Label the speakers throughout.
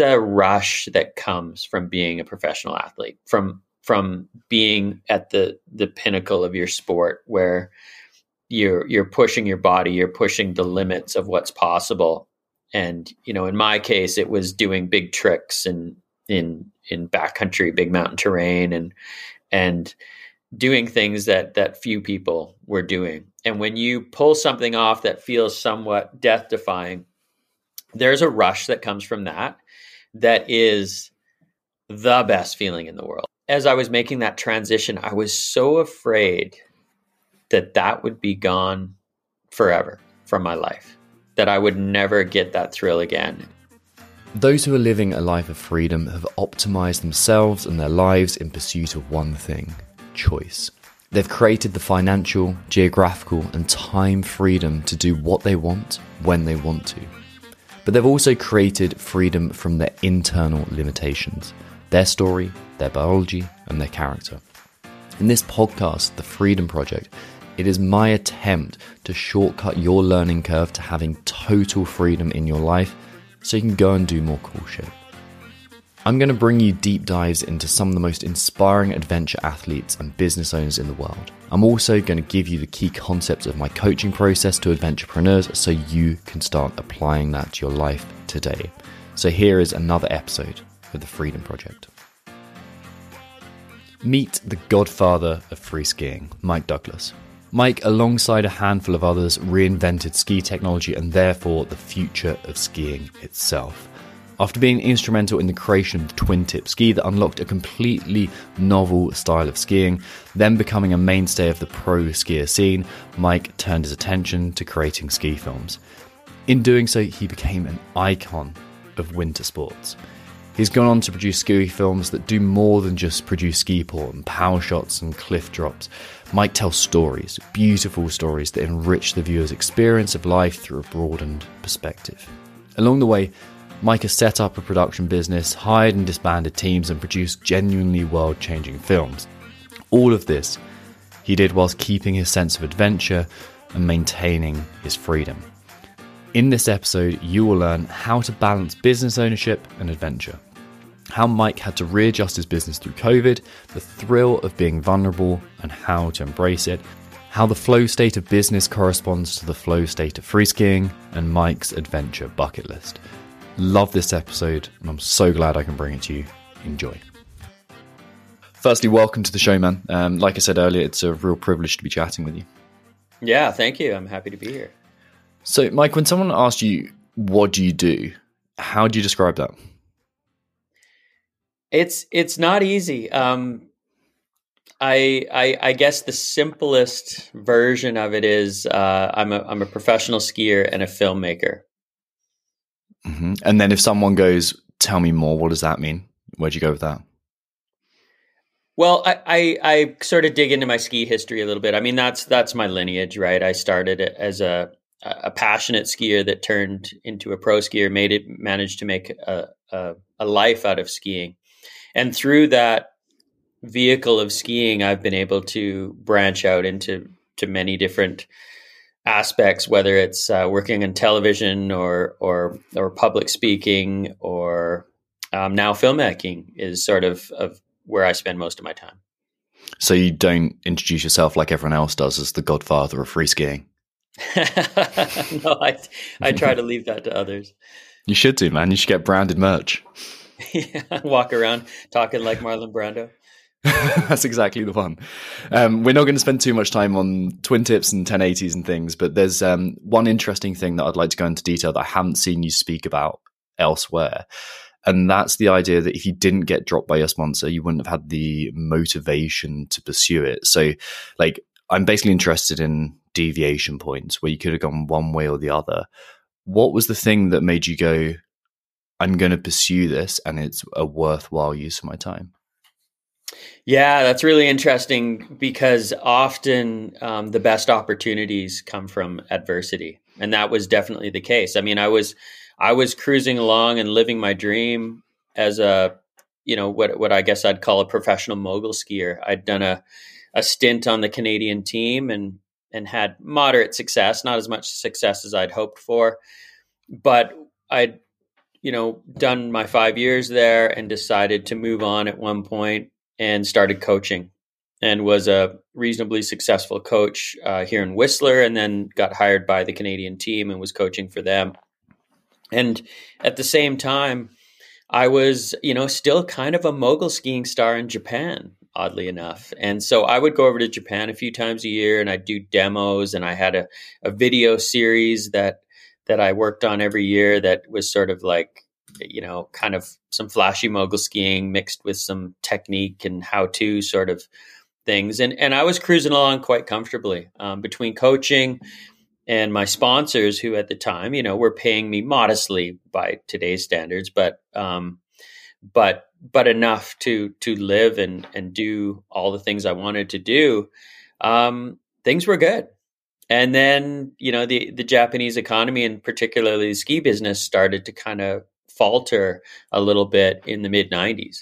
Speaker 1: a rush that comes from being a professional athlete, from from being at the the pinnacle of your sport where you're you're pushing your body, you're pushing the limits of what's possible. And you know, in my case, it was doing big tricks and in in backcountry, big mountain terrain, and and doing things that that few people were doing. And when you pull something off that feels somewhat death defying, there's a rush that comes from that that is the best feeling in the world. As I was making that transition, I was so afraid that that would be gone forever from my life, that I would never get that thrill again.
Speaker 2: Those who are living a life of freedom have optimized themselves and their lives in pursuit of one thing choice. They've created the financial, geographical, and time freedom to do what they want when they want to. But they've also created freedom from their internal limitations their story, their biology, and their character. In this podcast, The Freedom Project, it is my attempt to shortcut your learning curve to having total freedom in your life so you can go and do more cool shit. I'm going to bring you deep dives into some of the most inspiring adventure athletes and business owners in the world. I'm also going to give you the key concepts of my coaching process to adventurepreneurs so you can start applying that to your life today. So here is another episode of the Freedom Project. Meet the godfather of free skiing, Mike Douglas. Mike, alongside a handful of others, reinvented ski technology and therefore the future of skiing itself. After being instrumental in the creation of the twin tip ski that unlocked a completely novel style of skiing, then becoming a mainstay of the pro skier scene, Mike turned his attention to creating ski films. In doing so, he became an icon of winter sports. He's gone on to produce ski films that do more than just produce ski porn and power shots and cliff drops. Mike tells stories, beautiful stories that enrich the viewer's experience of life through a broadened perspective. Along the way, Mike has set up a production business, hired and disbanded teams, and produced genuinely world changing films. All of this he did whilst keeping his sense of adventure and maintaining his freedom. In this episode, you will learn how to balance business ownership and adventure how Mike had to readjust his business through COVID, the thrill of being vulnerable and how to embrace it, how the flow state of business corresponds to the flow state of free skiing, and Mike's adventure bucket list. Love this episode, and I'm so glad I can bring it to you. Enjoy. Firstly, welcome to the show, man. Um, like I said earlier, it's a real privilege to be chatting with you.
Speaker 1: Yeah, thank you. I'm happy to be here.
Speaker 2: So, Mike, when someone asks you, what do you do? How do you describe that?
Speaker 1: It's it's not easy. Um, I, I, I guess the simplest version of it is uh, I'm a I'm a professional skier and a filmmaker.
Speaker 2: Mm-hmm. And then if someone goes, "Tell me more," what does that mean? Where'd you go with that?
Speaker 1: Well, I, I, I sort of dig into my ski history a little bit. I mean, that's that's my lineage, right? I started as a a passionate skier that turned into a pro skier, made it managed to make a, a, a life out of skiing and through that vehicle of skiing, I've been able to branch out into to many different aspects, whether it's uh, working in television or or or public speaking or um, now filmmaking is sort of of where I spend most of my time.
Speaker 2: So you don't introduce yourself like everyone else does as the godfather of free skiing.
Speaker 1: no, I I try to leave that to others.
Speaker 2: You should do, man. You should get branded merch.
Speaker 1: yeah, walk around talking like Marlon Brando.
Speaker 2: That's exactly the one. Um, we're not going to spend too much time on twin tips and 1080s and things, but there's um, one interesting thing that I'd like to go into detail that I haven't seen you speak about elsewhere. And that's the idea that if you didn't get dropped by your sponsor, you wouldn't have had the motivation to pursue it. So, like, I'm basically interested in deviation points where you could have gone one way or the other. What was the thing that made you go, I'm going to pursue this and it's a worthwhile use of my time.
Speaker 1: Yeah, that's really interesting because often um, the best opportunities come from adversity, and that was definitely the case. I mean, I was I was cruising along and living my dream as a you know what what I guess I'd call a professional mogul skier. I'd done a a stint on the Canadian team and and had moderate success, not as much success as I'd hoped for, but I'd you know, done my five years there and decided to move on at one point and started coaching and was a reasonably successful coach uh, here in Whistler and then got hired by the Canadian team and was coaching for them. And at the same time, I was, you know, still kind of a mogul skiing star in Japan, oddly enough. And so I would go over to Japan a few times a year and I'd do demos and I had a, a video series that that I worked on every year that was sort of like, you know, kind of some flashy mogul skiing mixed with some technique and how to sort of things. And and I was cruising along quite comfortably um, between coaching and my sponsors, who at the time, you know, were paying me modestly by today's standards, but um, but but enough to to live and and do all the things I wanted to do. Um, things were good. And then, you know, the, the Japanese economy and particularly the ski business started to kind of falter a little bit in the mid 90s.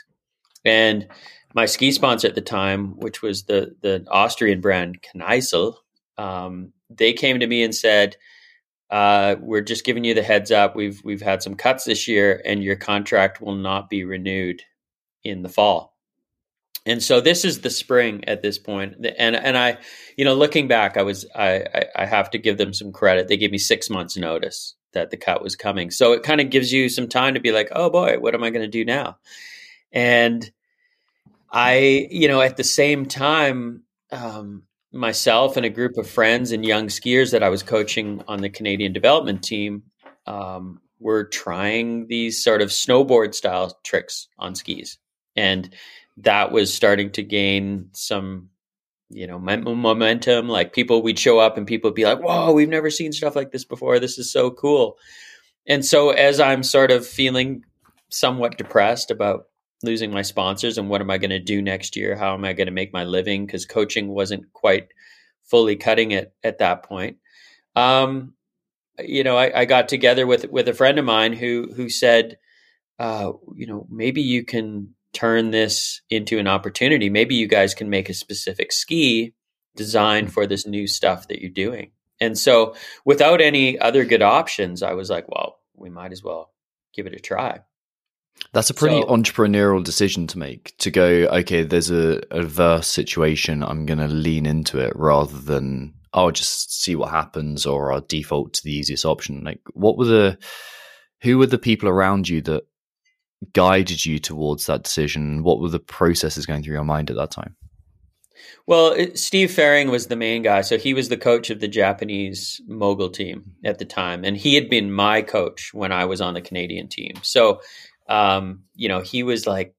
Speaker 1: And my ski sponsor at the time, which was the, the Austrian brand Kneissl, um, they came to me and said, uh, "We're just giving you the heads up. We've we've had some cuts this year, and your contract will not be renewed in the fall." and so this is the spring at this point and and i you know looking back i was i i have to give them some credit they gave me six months notice that the cut was coming. So it kind of gives you some time to be like oh boy what am i going to do now? And i you know at the same time um, myself and a group of friends and young skiers that i was coaching on the canadian development team um, were trying these sort of snowboard style tricks on skis. And that was starting to gain some you know momentum like people we'd show up and people would be like whoa we've never seen stuff like this before. This is so cool. And so as i'm sort of feeling somewhat depressed about losing my sponsors and what am i going to do next year? How am i going to make my living? Because coaching wasn't quite fully cutting it at that point. Um, you know I, I, got together with with a friend of mine who who said uh, you know maybe you can turn this into an opportunity. Maybe you guys can make a specific ski designed for this new stuff that you're doing. And so, without any other good options, I was like, well, we might as well give it a try.
Speaker 2: That's a pretty so, entrepreneurial decision to make to go, okay, there's a adverse situation. I'm going to lean into it rather than, I'll just see what happens or I'll default to the easiest option. Like, what were the, who were the people around you that guided you towards that decision? What were the processes going through your mind at that time?
Speaker 1: Well, it, Steve Fearing was the main guy. So he was the coach of the Japanese mogul team at the time. And he had been my coach when I was on the Canadian team. So, um, you know, he was like,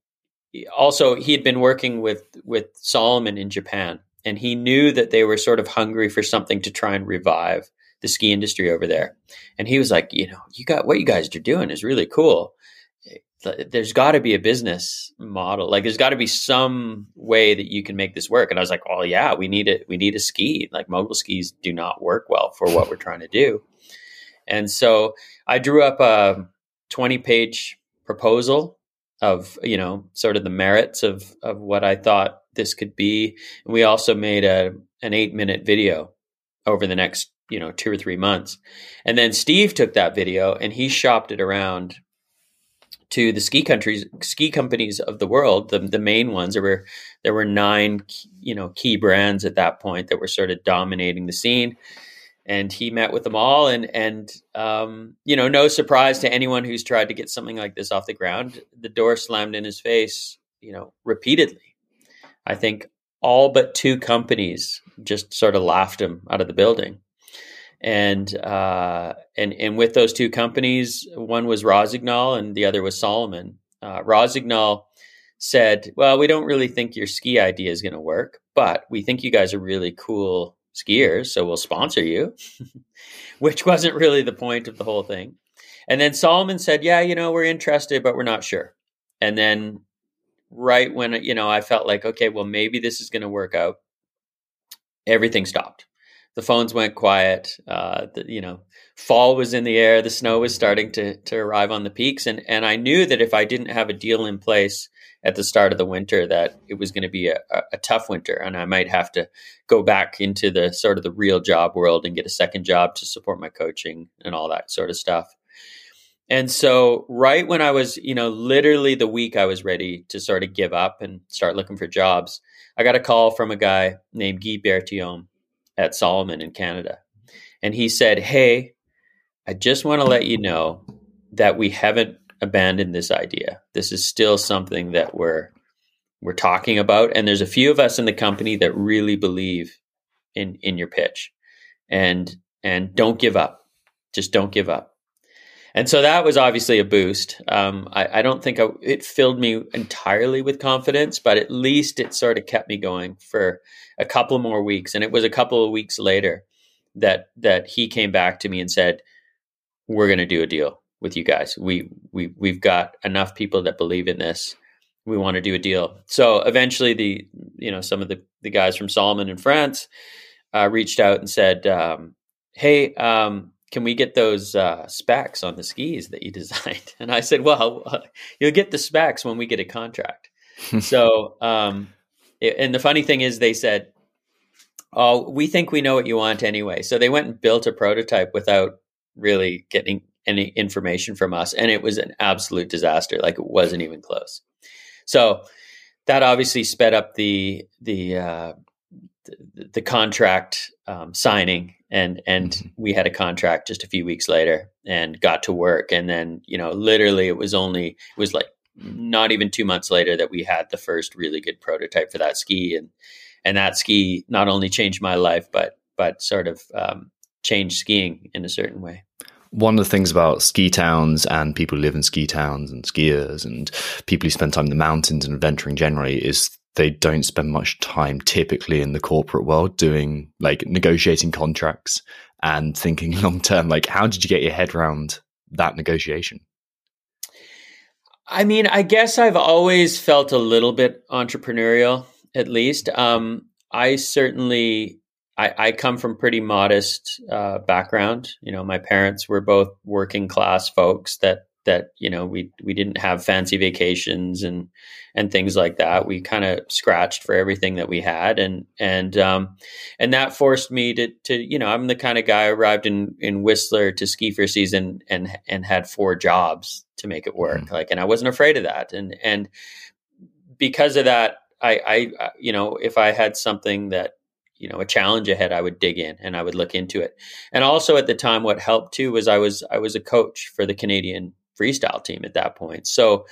Speaker 1: also, he had been working with, with Salomon in Japan. And he knew that they were sort of hungry for something to try and revive the ski industry over there. And he was like, you know, you got what you guys are doing is really cool there's got to be a business model. Like there's got to be some way that you can make this work. And I was like, oh yeah, we need it. We need a ski. Like mogul skis do not work well for what we're trying to do. And so I drew up a 20 page proposal of, you know, sort of the merits of, of what I thought this could be. And we also made a, an eight minute video over the next, you know, two or three months. And then Steve took that video and he shopped it around to the ski countries, ski companies of the world, the, the main ones. There were there were nine, you know, key brands at that point that were sort of dominating the scene. And he met with them all, and and um, you know, no surprise to anyone who's tried to get something like this off the ground, the door slammed in his face, you know, repeatedly. I think all but two companies just sort of laughed him out of the building and uh, and and with those two companies, one was Rossignol and the other was Salomon. Uh, Rossignol said, "Well, we don't really think your ski idea is going to work, but we think you guys are really cool skiers, so we'll sponsor you," which wasn't really the point of the whole thing. And then Salomon said, "Yeah, you know, we're interested, but we're not sure." And then right when you know I felt like, okay, well, maybe this is going to work out, everything stopped the phones went quiet. Uh, the, you know, fall was in the air. The snow was starting to to arrive on the peaks, and and I knew that if I didn't have a deal in place at the start of the winter, that it was going to be a, a, tough winter, and I might have to go back into the sort of the real job world and get a second job to support my coaching and all that sort of stuff. and so right when I was, you know, literally the week I was ready to sort of give up and start looking for jobs, I got a call from a guy named Guy Bertillon at Salomon in Canada. And he said, Hey, I just want to let you know that we haven't abandoned this idea. This is still something that we're we're talking about. And there's a few of us in the company that really believe in in your pitch. And and don't give up. Just don't give up and so that was obviously a boost. Um, I, I, don't think I, it filled me entirely with confidence, but at least it sort of kept me going for a couple more weeks. And it was a couple of weeks later that that he came back to me and said, "We're going to do a deal with you guys. We we we've got enough people that believe in this. We want to do a deal." So eventually, the you know some of the the guys from Salomon in France uh, reached out and said, um, "Hey." Um, can we get those uh, specs on the skis that you designed? And I said, well, you'll get the specs when we get a contract. so, um, it, and the funny thing is, they said, oh, we think we know what you want anyway. So they went and built a prototype without really getting any information from us. And it was an absolute disaster. Like it wasn't even close. So that obviously sped up the, the, uh, the, the contract um, signing and and mm-hmm. we had a contract just a few weeks later and got to work. And then you know literally it was only it was like not even two months later that we had the first really good prototype for that ski. And and that ski not only changed my life but but sort of um, changed skiing in a certain way.
Speaker 2: One of the things about ski towns and people who live in ski towns and skiers and people who spend time in the mountains and adventuring generally is they don't spend much time typically in the corporate world doing like negotiating contracts and thinking long term. Like, how did you get your head around that negotiation?
Speaker 1: I mean, I guess I've always felt a little bit entrepreneurial, at least. Um, I certainly, I, I, come from pretty modest uh, background. You know, my parents were both working class folks that that you know we we didn't have fancy vacations and and things like that. We kind of scratched for everything that we had, and and um, and that forced me to to you know I'm the kind of guy who arrived in in Whistler to ski for a season and and had four jobs to make it work. Mm-hmm. Like, and I wasn't afraid of that, and and because of that, I I you know if I had something that you know a challenge ahead i would dig in and i would look into it and also at the time what helped too was i was i was a coach for the canadian freestyle team at that point. So,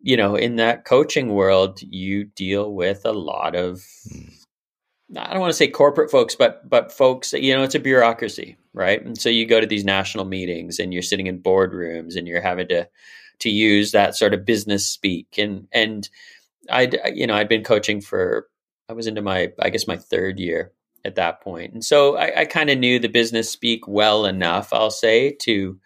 Speaker 1: you know, in that coaching world, you deal with a lot of hmm. I don't want to say corporate folks, but but folks, you know, it's a bureaucracy, right? And so you go to these national meetings and you're sitting in boardrooms and you're having to to use that sort of business speak and and I'd you know, I'd been coaching for I was into my I guess my third year at that point. And so I, I kind of knew the business speak well enough, I'll say, to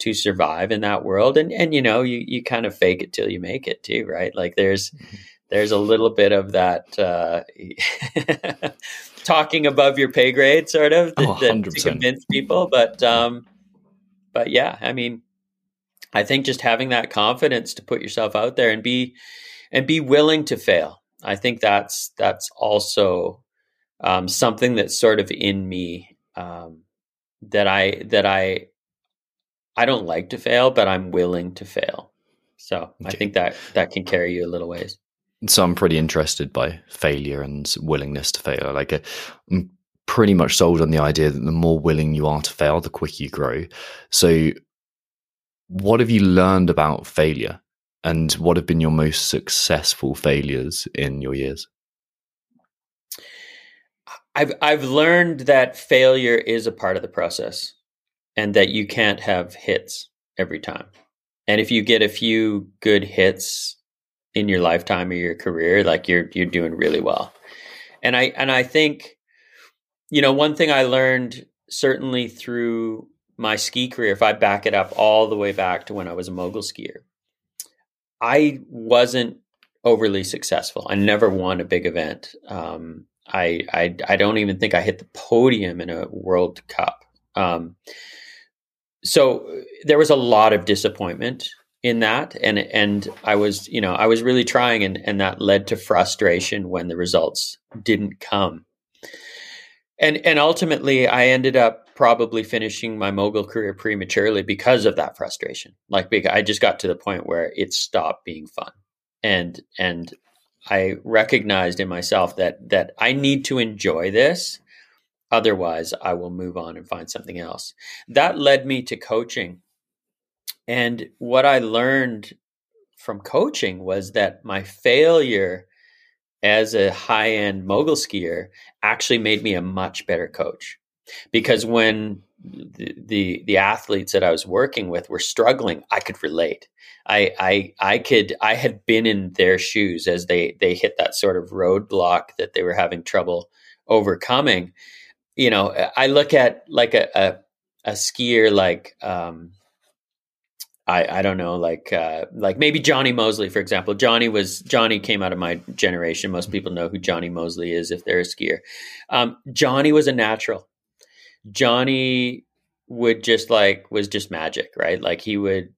Speaker 1: to survive in that world. And and you know you you kind of fake it till you make it too right? Like there's mm-hmm. there's a little bit of that uh, talking above your pay grade sort of
Speaker 2: oh,
Speaker 1: to, to convince people. But um but yeah i mean i think just having that confidence to put yourself out there and be and be willing to fail i think that's that's also um, something that's sort of in me um, that i that i I don't like to fail, but I'm willing to fail. So okay. I think that that can carry you a little ways.
Speaker 2: So I'm pretty interested by failure and willingness to fail. Like uh, I'm pretty much sold on the idea that the more willing you are to fail, the quicker you grow. So what have you learned about failure and what have been your most successful failures in your years?
Speaker 1: I've I've learned that failure is a part of the process and that you can't have hits every time. And if you get a few good hits in your lifetime or your career, like you're you're doing really well. And I and I think you know, one thing I learned certainly through my ski career, if I back it up all the way back to when I was a mogul skier, I wasn't overly successful. I never won a big event. Um, I, I I don't even think I hit the podium in a World Cup. Um, so uh, there was a lot of disappointment in that and and I was you know I was really trying and and that led to frustration when the results didn't come and and ultimately I ended up probably finishing my mogul career prematurely because of that frustration. Like I just got to the point where it stopped being fun. And and I recognized in myself that that I need to enjoy this otherwise I will move on and find something else. That led me to coaching. And what I learned from coaching was that my failure as a high-end mogul skier actually made me a much better coach because when the, the, the athletes that I was working with were struggling, I could relate. I I I could I had been in their shoes as they they hit that sort of roadblock that they were having trouble overcoming. You know, I look at like a a, a skier like um, I, I don't know, like uh, like maybe Jonny Moseley, for example. Johnny was Johnny came out of my generation. Most people know who Jonny Moseley is if they're a skier. Um, Jonny was a natural. Johnny would just like was just magic, right? Like he would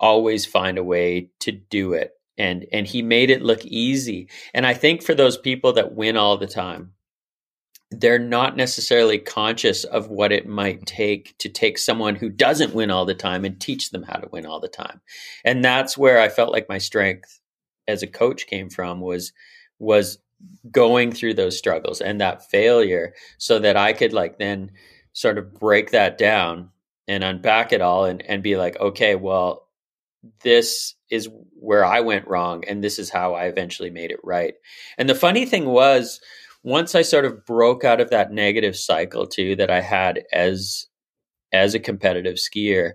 Speaker 1: always find a way to do it and and he made it look easy. And I think for those people that win all the time, they're not necessarily conscious of what it might take to take someone who doesn't win all the time and teach them how to win all the time. And that's where I felt like my strength as a coach came from was was going through those struggles and that failure so that I could like then sort of break that down and unpack it all and, and be like, okay, well, this is where I went wrong and this is how I eventually made it right. And the funny thing was, once I sort of broke out of that negative cycle too that I had as as a competitive skier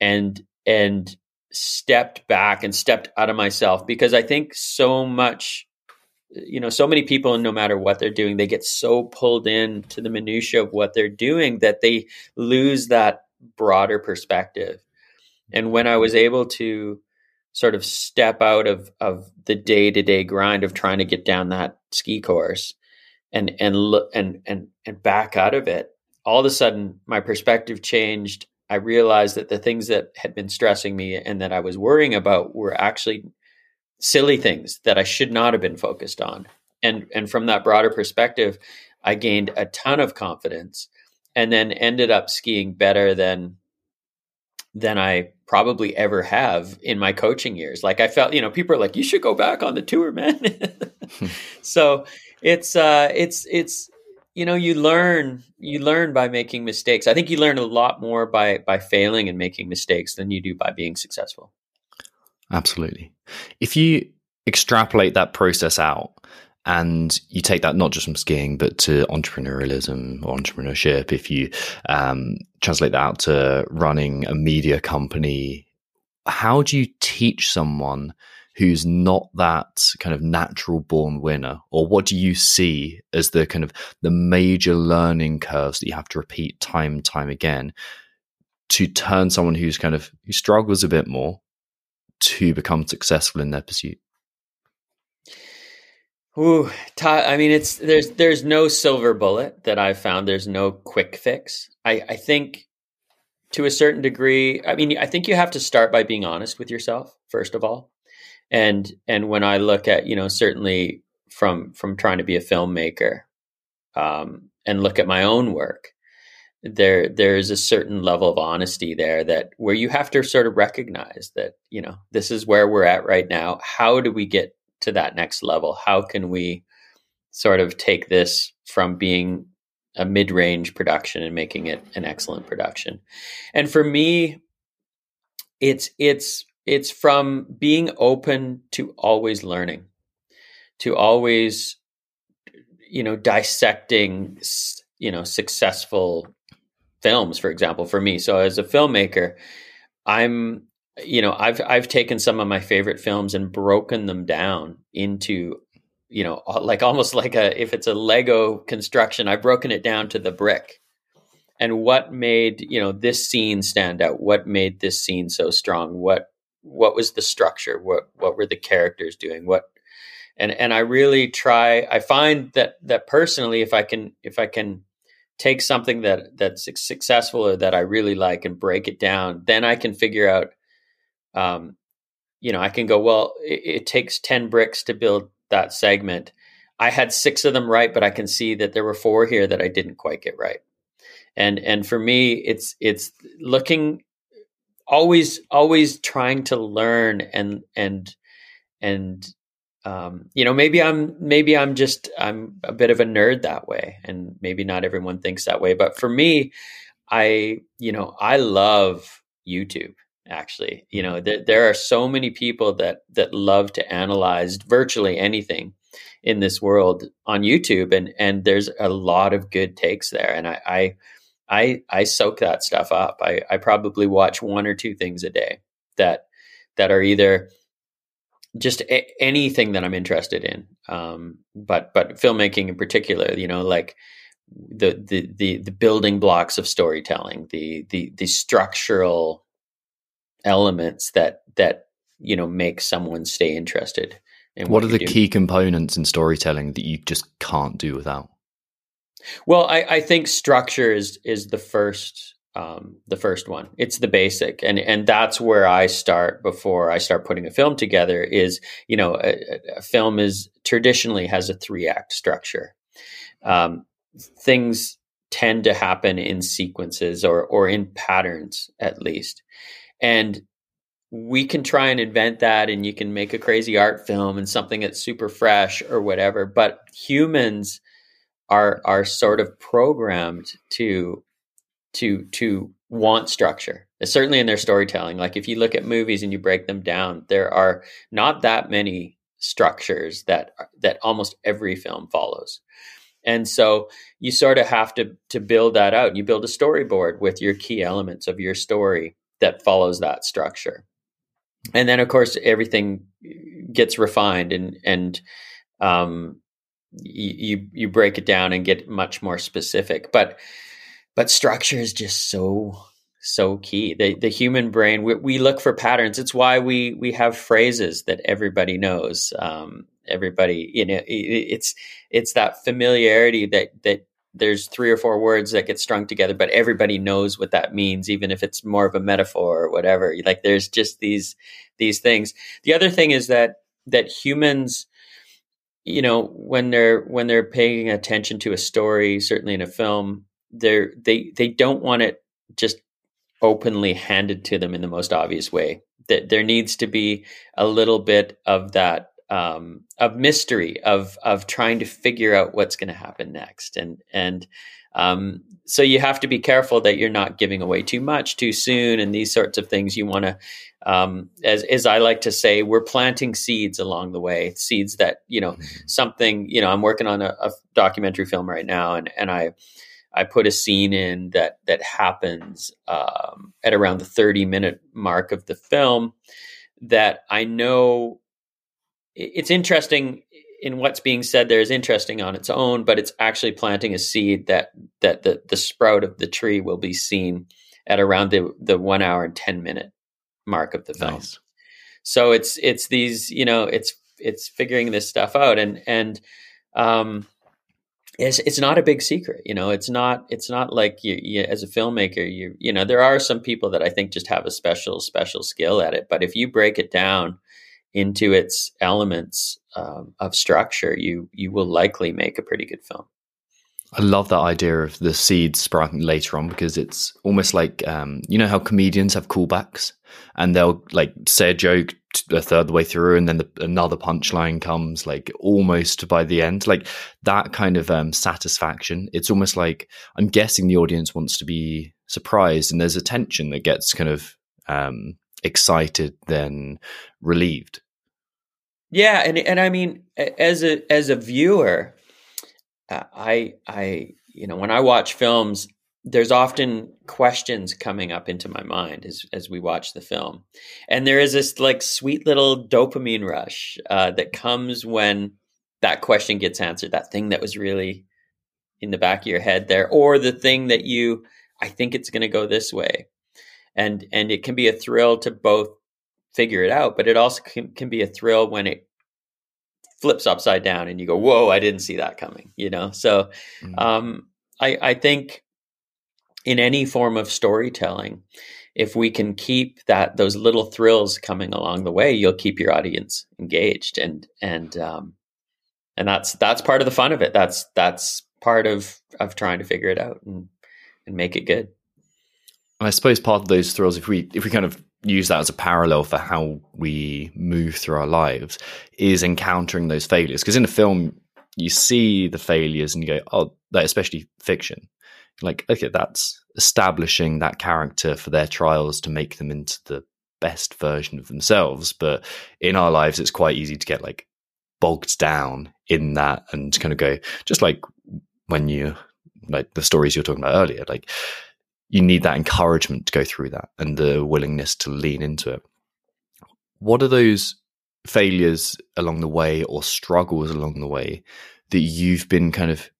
Speaker 1: and and stepped back and stepped out of myself because I think so much you know so many people no matter what they're doing they get so pulled in to the minutia of what they're doing that they lose that broader perspective. And when i was able to sort of step out of of the day-to-day grind of trying to get down that ski course and and look and and and back out of it all of a sudden my perspective changed i realized that the things that had been stressing me and that i was worrying about were actually silly things that I should not have been focused on. And and from that broader perspective, I gained a ton of confidence and then ended up skiing better than than I probably ever have in my coaching years. Like I felt, you know, people are like, you should go back on the tour, man. so it's uh it's it's you know, you learn you learn by making mistakes. I think you learn a lot more by by failing and making mistakes than you do by being successful.
Speaker 2: Absolutely. If you extrapolate that process out and you take that not just from skiing but to entrepreneurialism or entrepreneurship, if you um, translate that out to running a media company, how do you teach someone who's not that kind of natural born winner or what do you see as the kind of the major learning curves that you have to repeat time and time again to turn someone who's kind of who struggles a bit more to become successful in their pursuit?
Speaker 1: Ooh, I mean, it's there's there's no silver bullet that I've found. There's no quick fix. I, I think to a certain degree, I mean, I think you have to start by being honest with yourself first of all. And and when I look at you know certainly from from trying to be a filmmaker, um, and look at my own work, there there's a certain level of honesty there that where you have to sort of recognize that you know this is where we're at right now. How do we get to that next level? How can we sort of take this from being a mid-range production and making it an excellent production? And for me it's it's it's from being open to always learning to always you know dissecting you know successful films, for example, for me. So as a filmmaker, I'm you know I've I've taken some of my favorite films and broken them down into you know like almost like a if it's a Lego construction, I've broken it down to the brick. And what made you know this scene stand out? What made this scene so strong? What what was the structure? What what were the characters doing? What and and I really try. I find that that personally, if I can if I can take something that that's successful or that I really like and break it down, then I can figure out, um, you know, I can go, well, it, it, takes 10 bricks to build that segment. I had six of them right, but I can see that there were four here that I didn't quite get right. and and for me it's it's looking always always trying to learn and and and um, you know maybe i'm maybe i'm just i'm a bit of a nerd that way and maybe not everyone thinks that way but for me i you know i love youtube actually. You know there, there are so many people that that love to analyze virtually anything in this world on youtube and and there's a lot of good takes there and i i i, I soak that stuff up I, I probably watch one or two things a day that that are either just a- anything that I'm interested in. Um, but but filmmaking in particular, you know, like the the the the building blocks of storytelling, the the the structural elements that that you know make someone stay interested.
Speaker 2: In what, what are the key components in storytelling that you just can't do without?
Speaker 1: Well, I, I think structure is is the first um, the first one. It's the basic, and and that's where I start before I start putting a film together. Is you know a, a film is traditionally has a three act structure. Um, things tend to happen in sequences or or in patterns at least, and we can try and invent that, and you can make a crazy art film and something that's super fresh or whatever. But humans are are sort of programmed to to to want structure certainly in their storytelling. Like if you look at movies and you break them down there are not that many structures that that almost every film follows. And so you sort of have to to build that out. You build a storyboard with your key elements of your story that follows that structure. And then of course everything gets refined and and um you you break it down and get much more specific but but structure is just so so key. The the human brain we, we look for patterns. It's why we we have phrases that everybody knows. Um, everybody, you know, it, it's it's that familiarity that that there's three or four words that get strung together, but everybody knows what that means, even if it's more of a metaphor or whatever. Like there's just these these things. The other thing is that that humans you know when they're when they're paying attention to a story certainly in a film they're they they don't want it just openly handed to them in the most obvious way. That there needs to be a little bit of that um, of mystery of of trying to figure out what's going to happen next, and and um, so you have to be careful that you're not giving away too much too soon, and these sorts of things. You want to, um, as as I like to say, we're planting seeds along the way, seeds that you know mm-hmm. something. You know, I'm working on a, a documentary film right now, and and I I put a scene in that that happens um, at around the 30 minute mark of the film that I know it's interesting in what's being said there is interesting on its own, but it's actually planting a seed that that the, the sprout of the tree will be seen at around the the one hour and 10 minute mark of the film. Nice. So it's it's these, you know, it's it's figuring this stuff out and and um it's it's not a big secret you know it's not it's not like you, you, as a filmmaker you you know there are some people that i think just have a special special skill at it but if you break it down into its elements um, of structure you you will likely make a pretty good film.
Speaker 2: I love that idea of the seeds sprouting later on because it's almost like um, you know how comedians have callbacks and they'll like say a joke a third of the way through and then the, another punchline comes like almost by the end. Like that kind of um, satisfaction it's almost like i'm guessing the audience wants to be surprised and there's a tension that gets kind of um, excited than relieved
Speaker 1: yeah and and i mean as a as a viewer i i you know when i watch films there's often questions coming up into my mind as as we watch the film, and there is this like sweet little dopamine rush uh, that comes when that question gets answered. That thing that was really in the back of your head there, or the thing that you I think it's going to go this way, and and it can be a thrill to both figure it out, but it also can, can be a thrill when it flips upside down and you go, "Whoa, I didn't see that coming," you know. So, mm-hmm. um, I I think in any form of storytelling if we can keep that those little thrills coming along the way you'll keep your audience engaged and and um and that's that's part of the fun of it that's that's part of of trying to figure it out and and make it good.
Speaker 2: I suppose part of those thrills, if we if we kind of use that as a parallel for how we move through our lives, is encountering those failures. Because in a film, you see the failures and you go, oh, that especially fiction. Like, okay, that's establishing that character for their trials to make them into the best version of themselves. But in our lives, it's quite easy to get like bogged down in that and kind of go, just like when you, like the stories you're talking about earlier, like you need that encouragement to go through that and the willingness to lean into it. What are those failures along the way or struggles along the way that you've been kind of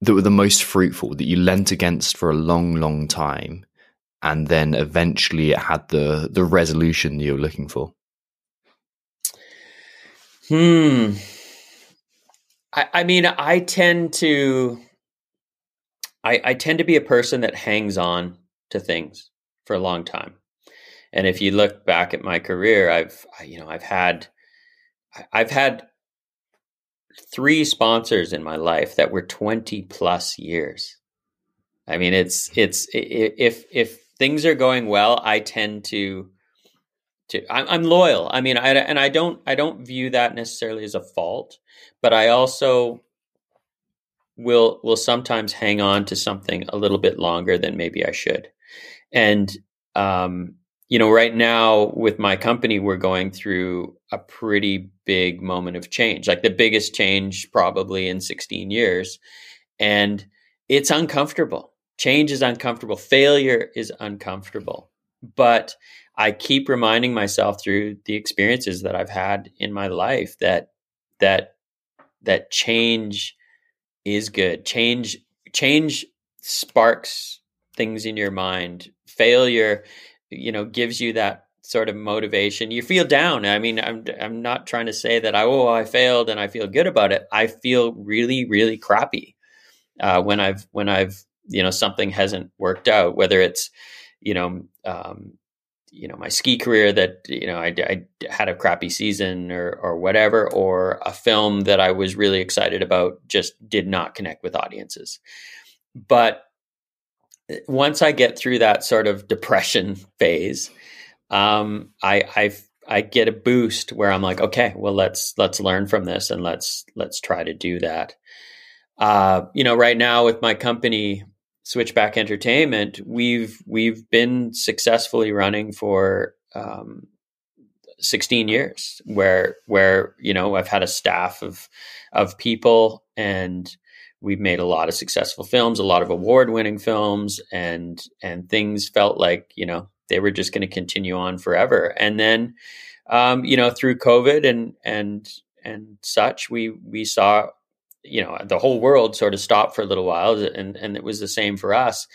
Speaker 2: that were the most fruitful that you lent against for a long long time and then eventually it had the the resolution you're looking for
Speaker 1: hmm i i mean i tend to i i tend to be a person that hangs on to things for a long time and if you look back at my career i've you know i've had i've had three sponsors in my life that were 20 plus years i mean it's it's if if things are going well, I tend to to I'm, I'm loyal. I mean, I and I don't I don't view that necessarily as a fault, but I also will will sometimes hang on to something a little bit longer than maybe I should. And um, you know, right now with my company, we're going through a pretty big moment of change, like the biggest change probably in 16 years, and it's uncomfortable. Change is uncomfortable. Failure is uncomfortable. But i keep reminding myself through the experiences that i've had in my life that that that change is good. Change change sparks things in your mind. Failure you know gives you that sort of motivation. You feel down. I mean i'm i'm not trying to say that i oh i failed and i feel good about it. I feel really really crappy uh, when i've when i've you know something hasn't worked out whether it's you know um, you know my ski career that you know I, I, had a crappy season or or whatever or a film that I was really excited about just did not connect with audiences. But eh, once I get through that sort of depression phase um, I I I get a boost where I'm like okay well let's let's learn from this and let's let's try to do that. Uh, you know right now with my company Switchback Entertainment, we've we've been successfully running for um, 16 years, where where you know I've had a staff of of people, and we've made a lot of successful films, a lot of award winning films, and and things felt like you know they were just going to continue on forever. And then, um, you know, through COVID and and and such, we we saw you know the whole world sort of stopped for a little while and and it was the same for us.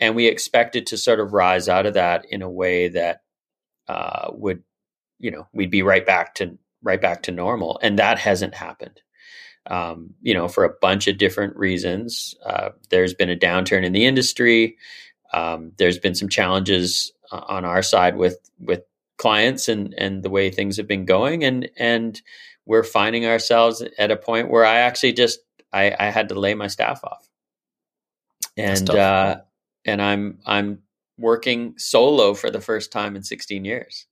Speaker 1: And we expected to sort of rise out of that in a way that uh, would you know we'd be right back to right back to normal. And that hasn't happened. Um, you know for a bunch of different reasons uh, there's been a downturn in the industry. Um, there's been some challenges uh, on our side with with clients and and the way things have been going. And and we're finding ourselves at a point where I actually just I, I had to lay my staff off, and uh, and I'm I'm working solo for the first time in 16 years.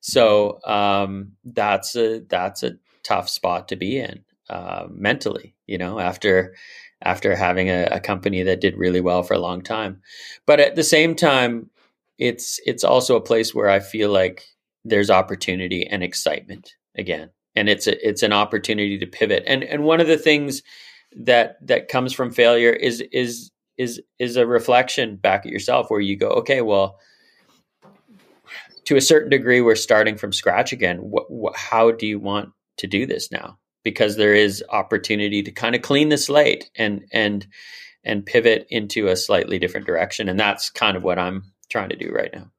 Speaker 1: So um, that's a that's a tough spot to be in uh, mentally. You know, after after having a, a company that did really well for a long time, but at the same time, it's it's also a place where I feel like there's opportunity and excitement again and it's a, it's an opportunity to pivot. And and one of the things that that comes from failure is is is is a reflection back at yourself where you go, okay, well, to a certain degree, we're starting from scratch again. What, what, how do you want to do this now? Because there is opportunity to kind of clean the slate and and and pivot into a slightly different direction, and that's kind of what I'm trying to do right now.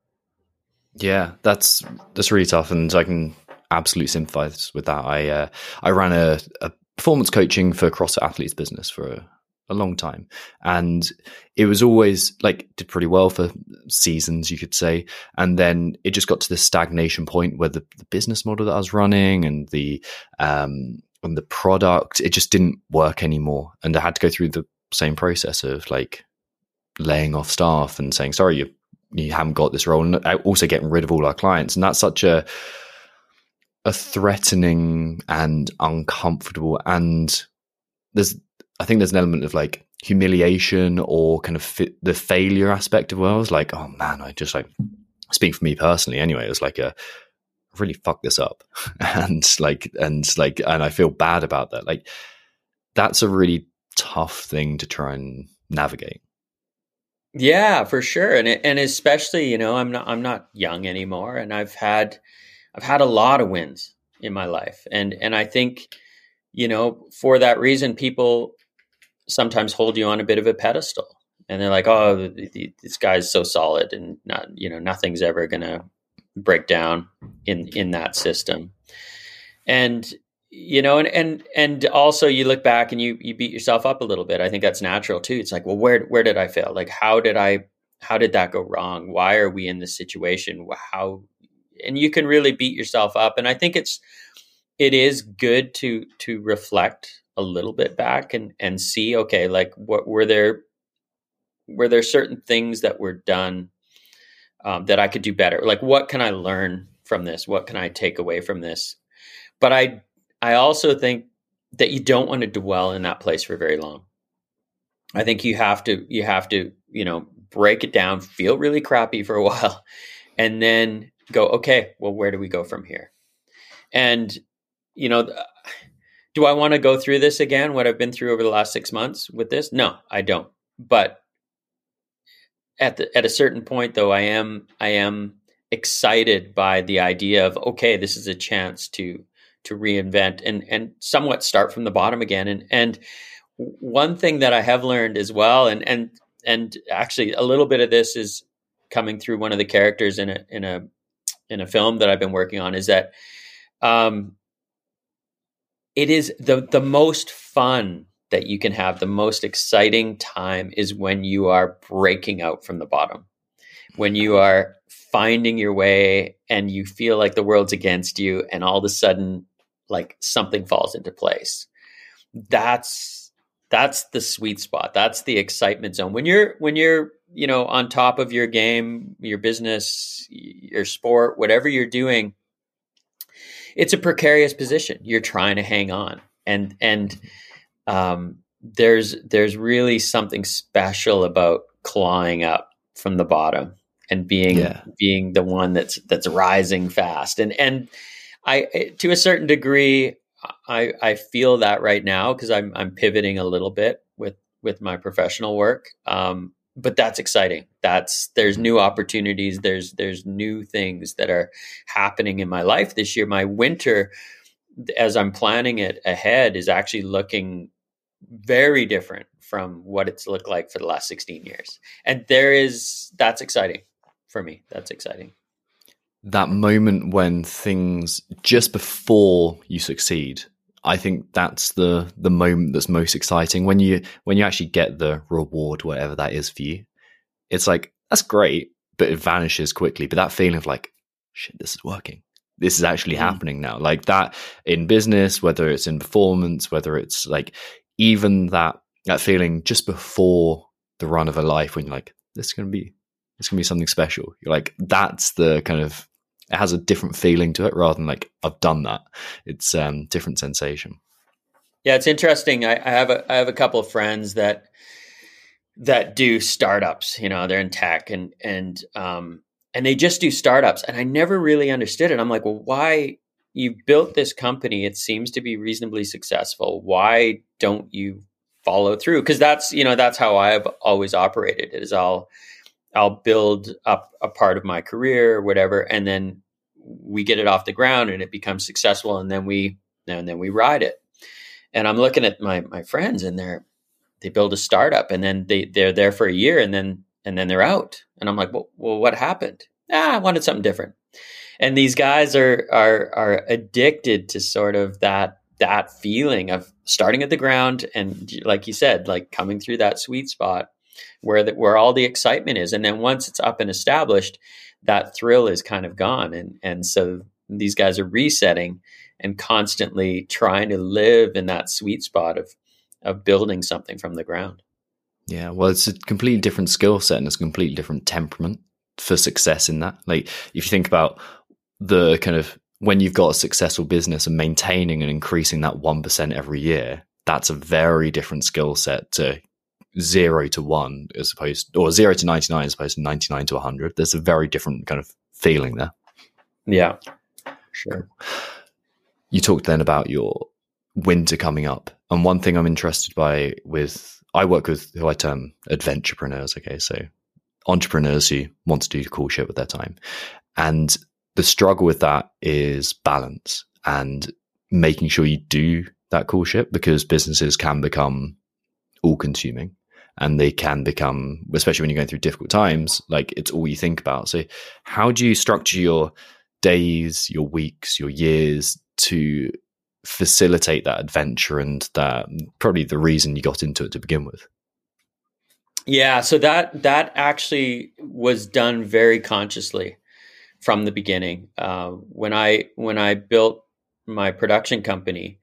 Speaker 2: Yeah, that's that's really tough, and I can absolutely sympathize with that. I uh, I ran a, a, performance coaching for CrossFit athletes business for a, a, long time, and it was always like did pretty well for seasons, you could say, and then it just got to this stagnation point where the, the business model that I was running and the um, and the product it just didn't work anymore, and I had to go through the same process of like laying off staff and saying, sorry, you, you haven't got this role. And also getting rid of all our clients. And that's such a, a threatening and uncomfortable and there's I think there's an element of like humiliation or kind of fi- the failure aspect of well. like, oh man, I just like speak for me personally anyway. It was like a really fucked this up, and like and like and I feel bad about that. Like that's a really tough thing to try and navigate.
Speaker 1: Yeah, for sure, and and especially you know I'm not I'm not young anymore, and I've had I've had a lot of wins in my life, and and I think you know for that reason people sometimes hold you on a bit of a pedestal. And they're like oh this guy's so solid and not you know nothing's ever going to break down in in that system. And you know and and and also you look back and you you beat yourself up a little bit. I think that's natural too. It's like well where where did i fail? Like how did i how did that go wrong? Why are we in this situation? How and you can really beat yourself up. And i think it's it is good to to reflect a little bit back and and see okay like what were there were there certain things that were done um, that I could do better? Like what can I learn from this? What can I take away from this? But I I also think that you don't want to dwell in that place for very long. I think you have to you have to you know break it down feel really crappy for a while and then go okay well where do we go from here and you know do I want to go through this again? What I've been through over the last six months with this? No, I don't. But at the at a certain point, though, I am I am excited by the idea of okay, this is a chance to to reinvent and and somewhat start from the bottom again. And and one thing that I have learned as well, and and and actually a little bit of this is coming through one of the characters in a in a in a film that I've been working on, is that um, it is the the most fun that you can have the most exciting time is when you are breaking out from the bottom. When you are finding your way and you feel like the world's against you and all of a sudden like something falls into place. That's that's the sweet spot. That's the excitement zone. When you're when you're you know on top of your game your business your sport whatever you're doing it's a precarious position. You're trying to hang on, and and um, there's there's really something special about clawing up from the bottom and being yeah. being the one that's that's rising fast. And and I to a certain degree, I I feel that right now because I'm I'm pivoting a little bit with with my professional work. Um, but that's exciting. That's there's new opportunities. There's there's new things that are happening in my life this year. My winter, as I'm planning it ahead, is actually looking very different from what it's looked like for the last 16 years. And there is that's exciting for me. That's exciting.
Speaker 2: That moment when things just before you succeed I think that's the the moment that's most exciting when you when you actually get the reward, whatever that is for you. It's like that's great, but it vanishes quickly. But that feeling of like, shit, this is working. This is actually mm. happening now. Like that in business, whether it's in performance, whether it's like even that that feeling just before the run of a life when you're like, this is gonna be it's gonna be something special. You're like, that's the kind of it has a different feeling to it rather than like I've done that. It's um different sensation.
Speaker 1: Yeah, it's interesting. I, I have a I have a couple of friends that that do startups. You know, they're in tech and and um and they just do startups. And I never really understood it. I'm like, well, why you built this company? It seems to be reasonably successful. Why don't you follow through? Because that's you know that's how I've always operated. It is I'll I'll build up a part of my career or whatever, and then we get it off the ground and it becomes successful, and then we and then we ride it. And I'm looking at my my friends, and they're they build a startup, and then they they're there for a year, and then and then they're out. And I'm like, well, well what happened? Ah, I wanted something different. And these guys are are are addicted to sort of that that feeling of starting at the ground and like you said like coming through that sweet spot where the, where all the excitement is. And then once it's up and established that thrill is kind of gone. And and so these guys are resetting and constantly trying to live in that sweet spot of of building something from the ground.
Speaker 2: Yeah, well, it's a completely different skill set and it's a completely different temperament for success in that. Like, if you think about the kind of when you've got a successful business and maintaining and increasing that 1% every year, that's a very different skill set to zero to one as opposed or zero to 99 as opposed to 99 to 100 there's a very different kind of feeling there.
Speaker 1: Yeah. Sure.
Speaker 2: You talked then about your winter coming up and one thing i'm interested by with i work with who i term adventurepreneurs okay? So entrepreneurs who want to do cool shit with their time. And the struggle with that is balance and making sure you do that cool shit because businesses can become all consuming and they can become, especially when you're going through difficult times, like it's all you think about. So, how do you structure your days, your weeks, your years to facilitate that adventure and that probably the reason you got into it to begin with?
Speaker 1: Yeah, so that that actually was done very consciously from the beginning. Uh, when I when I built my production company,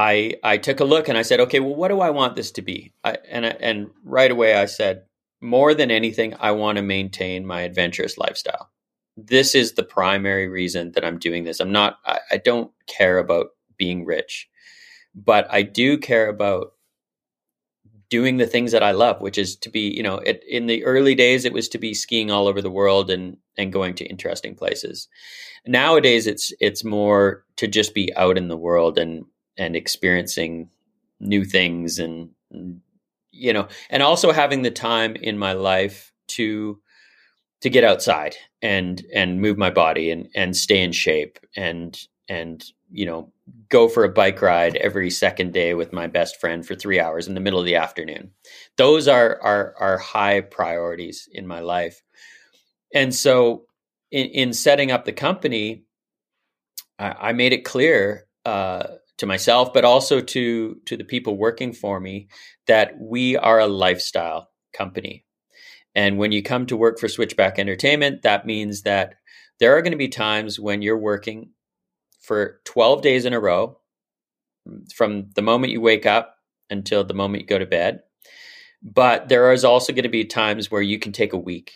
Speaker 1: I I took a look and I said, okay, well, what do I want this to be? I, and and right away I said, more than anything, I want to maintain my adventurous lifestyle. This is the primary reason that I'm doing this. I'm not. I, I don't care about being rich, but I do care about doing the things that I love, which is to be, you know, it, in the early days, it was to be skiing all over the world and and going to interesting places. Nowadays, it's it's more to just be out in the world and and experiencing new things and, you know and also having the time in my life to to get outside and and move my body and and stay in shape and and you know go for a bike ride every second day with my best friend for 3 hours in the middle of the afternoon. Those are are are high priorities in my life. And so in, in setting up the company I, I made it clear uh, to myself, but also to to the people working for me that we are a lifestyle company. And when you come to work for Switchback Entertainment, that means that there are going to be times when you're working for 12 days in a row from the moment you wake up until the moment you go to bed. But there is also going to be times where you can take a week,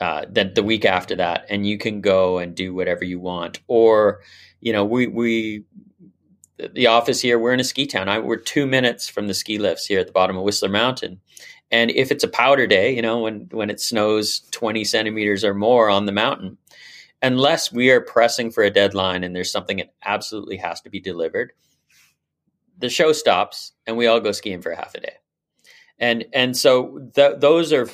Speaker 1: uh, then the week after that, and you can go and do whatever you want. Or, you know, we we the office here, we're in a ski town. I, we're two minutes from the ski lifts here at the bottom of Whistler Mountain. And if it's a powder day, you know, when, when it snows 20 centimeters or more on the mountain, unless we are pressing for a deadline and there's something that absolutely has to be delivered, the show stops and we all go skiing for half a day. And, and so th- those are,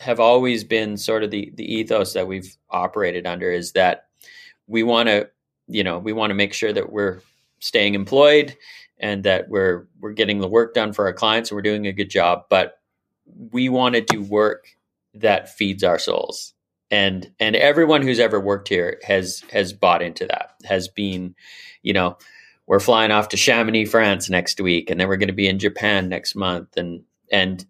Speaker 1: have always been sort of the, the ethos that we've operated under is that we want to, you know, we want to make sure that we're staying employed and that we're we're getting the work done for our clients and we're doing a good job but we want to do work that feeds our souls. And and everyone who's ever worked here has has bought into that has been you know we're flying off to Chamonix France next week and then we're going to be in Japan next month and and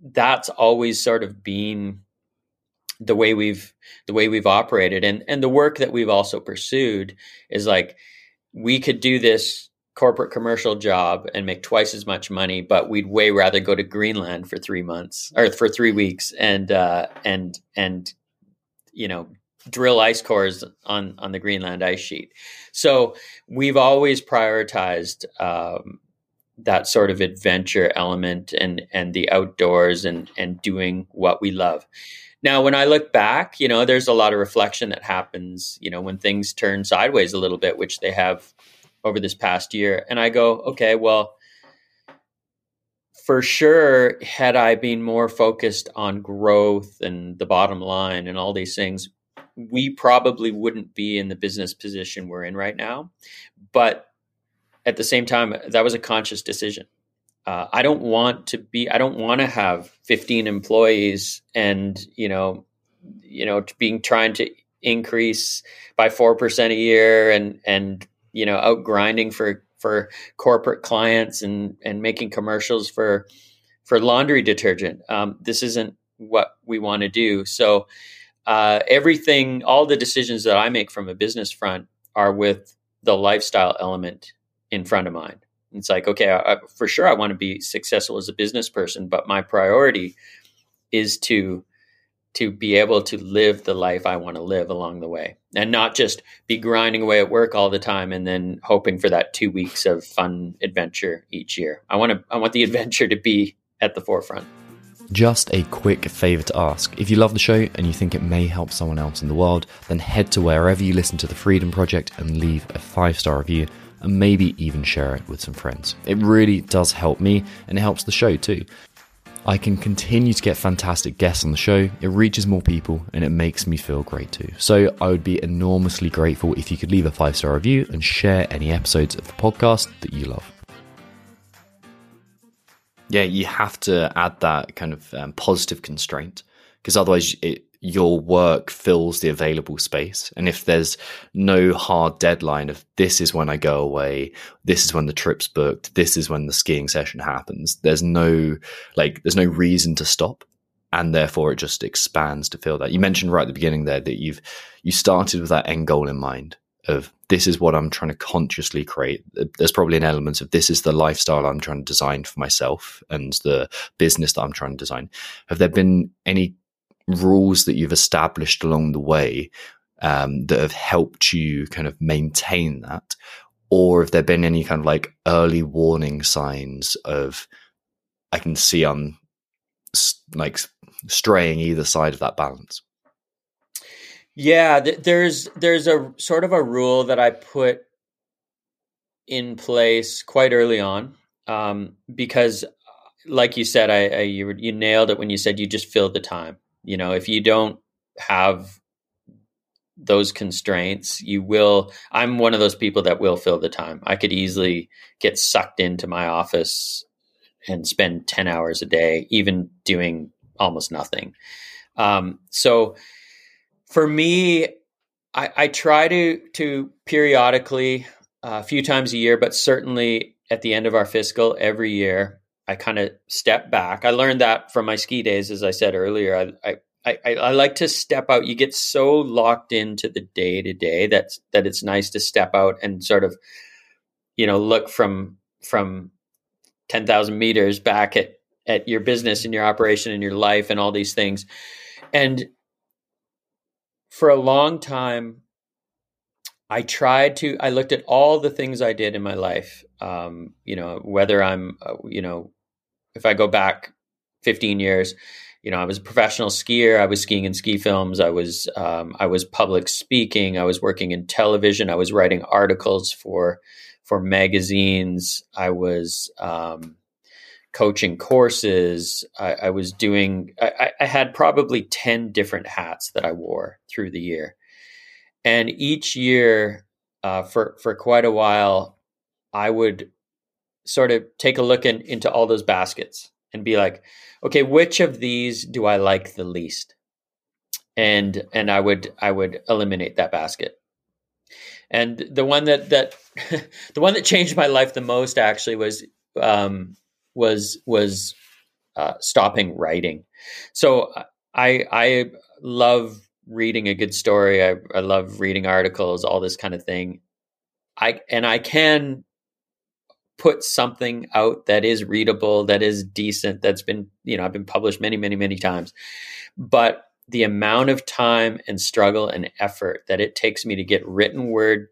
Speaker 1: that's always sort of been the way we've the way we've operated. And and the work that we've also pursued is like we could do this corporate commercial job and make twice as much money, but we'd way rather go to Greenland for three months or for three weeks and uh, and and you know drill ice cores on on the Greenland ice sheet. So we've always prioritized um, that sort of adventure element and and the outdoors and and doing what we love. Now, when I look back, you know, there's a lot of reflection that happens, you know, when things turn sideways a little bit, which they have over this past year. And I go, okay, well, for sure, had I been more focused on growth and the bottom line and all these things, we probably wouldn't be in the business position we're in right now. But at the same time, that was a conscious decision uh, I don't want to be, I don't want to have 15 employees and, you know, you know, being trying to increase by 4% a year and, and, you know, out grinding for, for corporate clients and, and making commercials for, for laundry detergent. Um, this isn't what we want to do. So, uh, everything, all the decisions that I make from a business front are with the lifestyle element in front of mine. It's like, okay, I, for sure, I want to be successful as a business person, but my priority is to to be able to live the life I want to live along the way, and not just be grinding away at work all the time and then hoping for that two weeks of fun adventure each year. I want to I want the adventure to be at the forefront.
Speaker 2: Just a quick favour to ask. If you love the show and you think it may help someone else in the world, then head to wherever you listen to the Freedom Project and leave a five star review and maybe even share it with some friends. It really does help me and it helps the show too. I can continue to get fantastic guests on the show, it reaches more people, and it makes me feel great too. So I would be enormously grateful if you could leave a five star review and share any episodes of the podcast that you love yeah, you have to add that kind of um, positive constraint because otherwise it, your work fills the available space. And if there's no hard deadline of this is when I go away, this is when the trip's booked, this is when the skiing session happens, there's no like there's no reason to stop. And therefore it just expands to fill that. You mentioned right at the beginning there that you've you started with that end goal in mind of this is what I'm trying to consciously create. There's probably an element of this is the lifestyle I'm trying to design for myself and the business that I'm trying to design. Have there been any rules that you've established along the way um, that have helped you kind of maintain that? Or have there been any kind of like early warning signs of, I can see I'm like straying either side of that balance?
Speaker 1: Yeah, th- there's there's a sort of a rule that I put in place quite early on um, because, like you said, I, I you, you nailed it when you said you just fill the time. You know, if you don't have those constraints, you will. I'm one of those people that will fill the time. I could easily get sucked into my office and spend 10 hours a day, even doing almost nothing. Um, so for me, I, I try to to periodically, uh, a few times a year, but certainly at the end of our fiscal every year, I kind of step back. I learned that from my ski days, as I said earlier. I, I, I, I like to step out. You get so locked into the day to day that that it's nice to step out and sort of, you know, look from from ten thousand meters back at at your business and your operation and your life and all these things. And for a long time, I tried to, I looked at all the things I did in my life. Um, you know, whether I'm, uh, you know, if I go back 15 years, you know, I was a professional skier. I was skiing in ski films. I was, um, I was public speaking. I was working in television. I was writing articles for, for magazines. I was, um, coaching courses. I, I was doing, I, I, had probably 10 different hats that I wore through the year. And each year, uh, for, for quite a while, I would sort of take a look in, into all those baskets and be like, okay, which of these do I like the least? And, and I would, I would eliminate that basket. And the one that, that, the one that changed my life the most actually was, um, was was uh, stopping writing. So I I love reading a good story. I, I love reading articles, all this kind of thing. I and I can put something out that is readable, that is decent, that's been you know I've been published many many many times, but the amount of time and struggle and effort that it takes me to get written word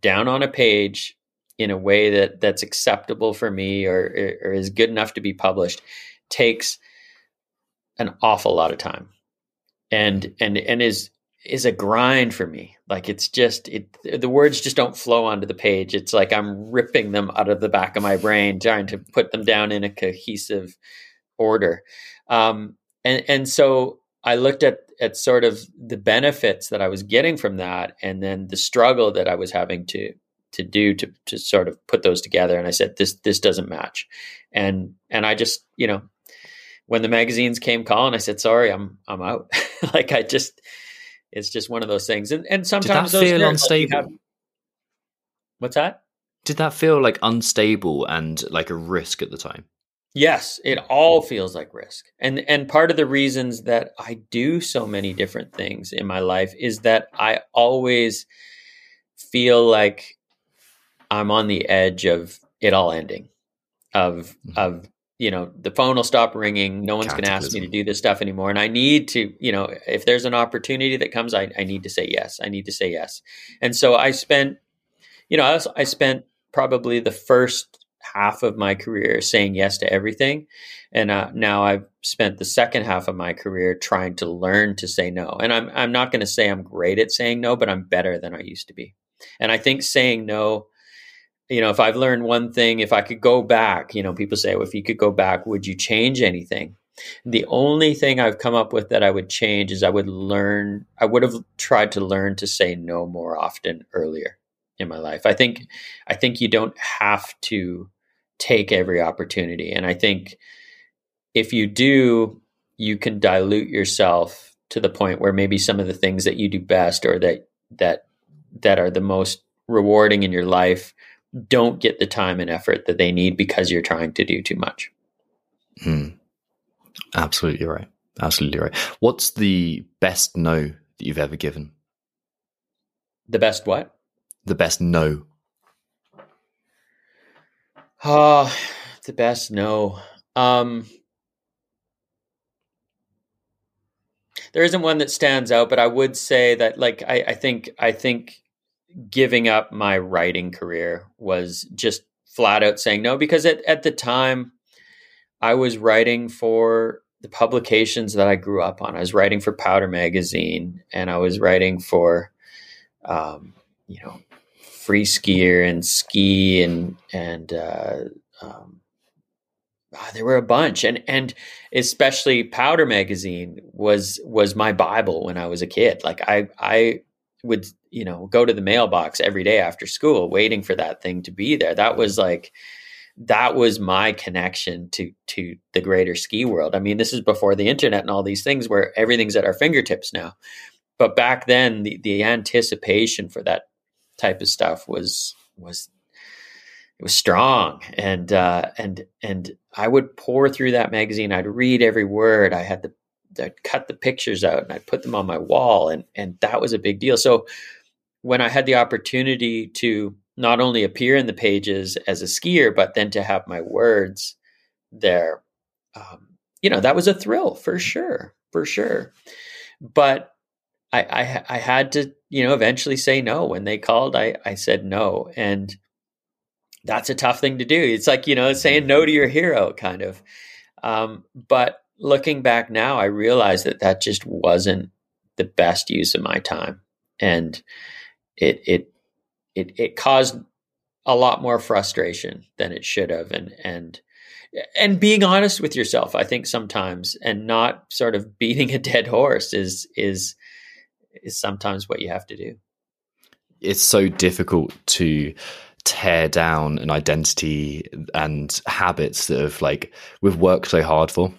Speaker 1: down on a page in a way that that's acceptable for me or, or is good enough to be published takes an awful lot of time. And and and is is a grind for me. Like it's just it the words just don't flow onto the page. It's like i'm ripping them out of the back of my brain trying to put them down in a cohesive order. Um, and and so i looked at at sort of the benefits that i was getting from that and then the struggle that i was having to to do to to sort of put those together. And I said this this doesn't match. And and I just you know when the magazines came calling I said sorry I'm I'm out. Like I just it's just one of those things and and sometimes
Speaker 2: Did that feel unstable have,
Speaker 1: what's that
Speaker 2: Did that feel like unstable and like a risk at the time
Speaker 1: Yes, it all feels like risk. And and part of the reasons that I do so many different things in my life is that I always feel like I'm on the edge of it all ending of mm-hmm. of you know the phone will stop ringing. No one's going to ask me to do this stuff anymore. And i need to you know if there's an opportunity that comes i, I need to say yes. I need to say yes. And so i spent you know I, I spent probably the first half of my career saying yes to everything. And uh, now i've spent the second half of my career trying to learn to say no. And i'm, I'm not going to say i'm great at saying no but i'm better than i used to be. And i think saying no you know, if I've learned one thing, if I could go back, you know, people say, well, if you could go back, would you change anything? The only thing I've come up with that I would change is I would learn, I would have tried to learn to say no more often earlier in my life. I think, I think you don't have to take every opportunity. And I think if you do, you can dilute yourself to the point where maybe some of the things that you do best or that, that, that are the most rewarding in your life don't get the time and effort that they need because you're trying to do too much.
Speaker 2: Hmm. Absolutely right. Absolutely right. What's the best no that you've ever given?
Speaker 1: The best what?
Speaker 2: The best no.
Speaker 1: Oh, the best no. Um, there isn't one that stands out, but I would say that, like, I, I think, I think giving up my writing career was just flat out saying no because at, at the time I was writing for the publications that I grew up on. I was writing for Powder Magazine and I was writing for, um, you know, Freeskier and Ski and, and, uh, um, ah, there were a bunch and, and especially Powder Magazine was, was my Bible when I was a kid. Like I, I would you know go to the mailbox every day after school waiting for that thing to be there. That was like that was my connection to to the greater ski world. I mean this is before the internet and all these things where everything's at our fingertips now. But back then the the anticipation for that type of stuff was was it was strong. And uh and and i would pore through that magazine. I'd read every word. I had the I'd cut the pictures out and I'd put them on my wall, and and that was a big deal. So when I had the opportunity to not only appear in the pages as a skier, but then to have my words there, um, you know, that was a thrill for sure, for sure. But I, I, I had to, you know, eventually say no. When they called, I, I said no, and that's a tough thing to do. It's like you know, saying no to your hero, kind of. Um, but looking back now, I realize that that just wasn't the best use of my time, and it it it it caused a lot more frustration than it should have, and and and being honest with yourself, I think sometimes, and not sort of beating a dead horse is is is sometimes what you have to do.
Speaker 2: It's so difficult to tear down an identity and habits that have like we've worked so hard for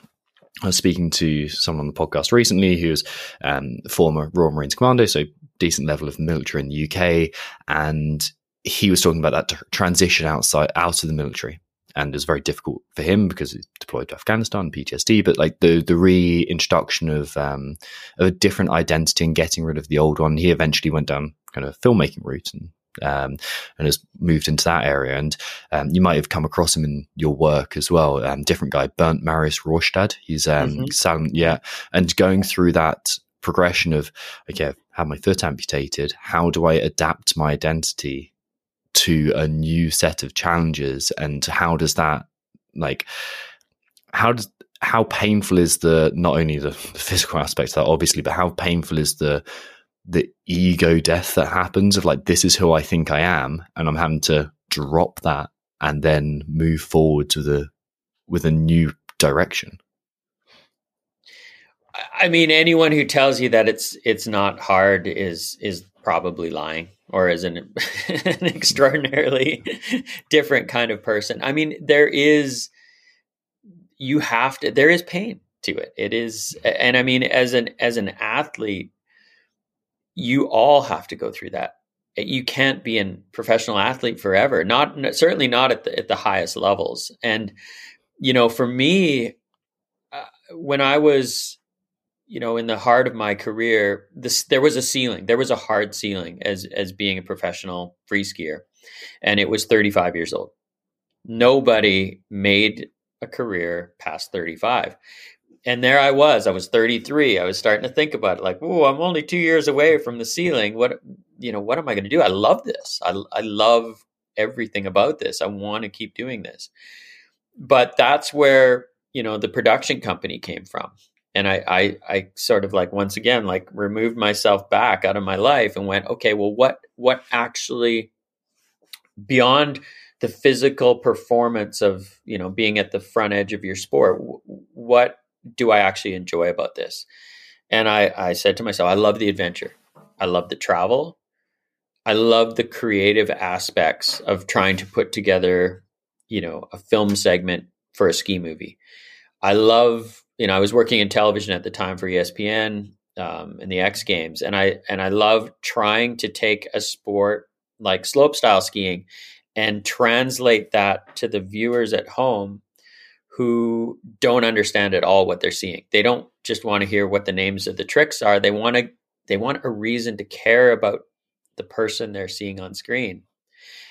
Speaker 2: I was speaking to someone on the podcast recently who's um, former Royal Marines Commando, so decent level of military in the UK, and he was talking about that transition outside out of the military, and it was very difficult for him because he's deployed to Afghanistan, PTSD. But like the the reintroduction of um, of a different identity and getting rid of the old one, he eventually went down kind of filmmaking route and um, and has moved into that area. And um, you might have come across him in your work as well. Um, different guy, Bernd Marius Rorstad. He's um, mm-hmm. sound, yeah, and going through that progression of okay, I've had my foot amputated. How do I adapt my identity to a new set of challenges? And how does that like? How does how painful is the not only the, the physical aspect of that obviously, but how painful is the the ego death that happens of like this is who I think I am, and I'm having to drop that and then move forward to the with a new direction.
Speaker 1: I mean, anyone who tells you that it's it's not hard is is probably lying or is an, an extraordinarily different kind of person. I mean, there is you have to there is pain to it. It is and I mean as an as an athlete you all have to go through that. You can't be a professional athlete forever. Not certainly not at the at the highest levels. And you know, for me, uh, when I was you know in the heart of my career, this there was a ceiling. There was a hard ceiling as as being a professional free skier, and it was 35 years old. nobody made a career past 35 and there I was. I was 33. I was starting to think about it, like, oh, I'm only two years away from the ceiling. What, you know, what am I going to do? I love this. I, I love everything about this. I want to keep doing this. But that's where you know the production company came from, and I, I, I sort of like once again like removed myself back out of my life and went, okay, well, what, what actually beyond the physical performance of you know being at the front edge of your sport what do I actually enjoy about this? And I, I said to myself, I love the adventure. I love the travel. I love the creative aspects of trying to put together, you know, a film segment for a ski movie. I love, you know, I was working in television at the time for ESPN um, in the X Games, and I and I love trying to take a sport like slopestyle skiing and translate that to the viewers at home who don't understand at all what they're seeing. They don't just want to hear what the names of the tricks are. They want to they want a reason to care about the person they're seeing on screen.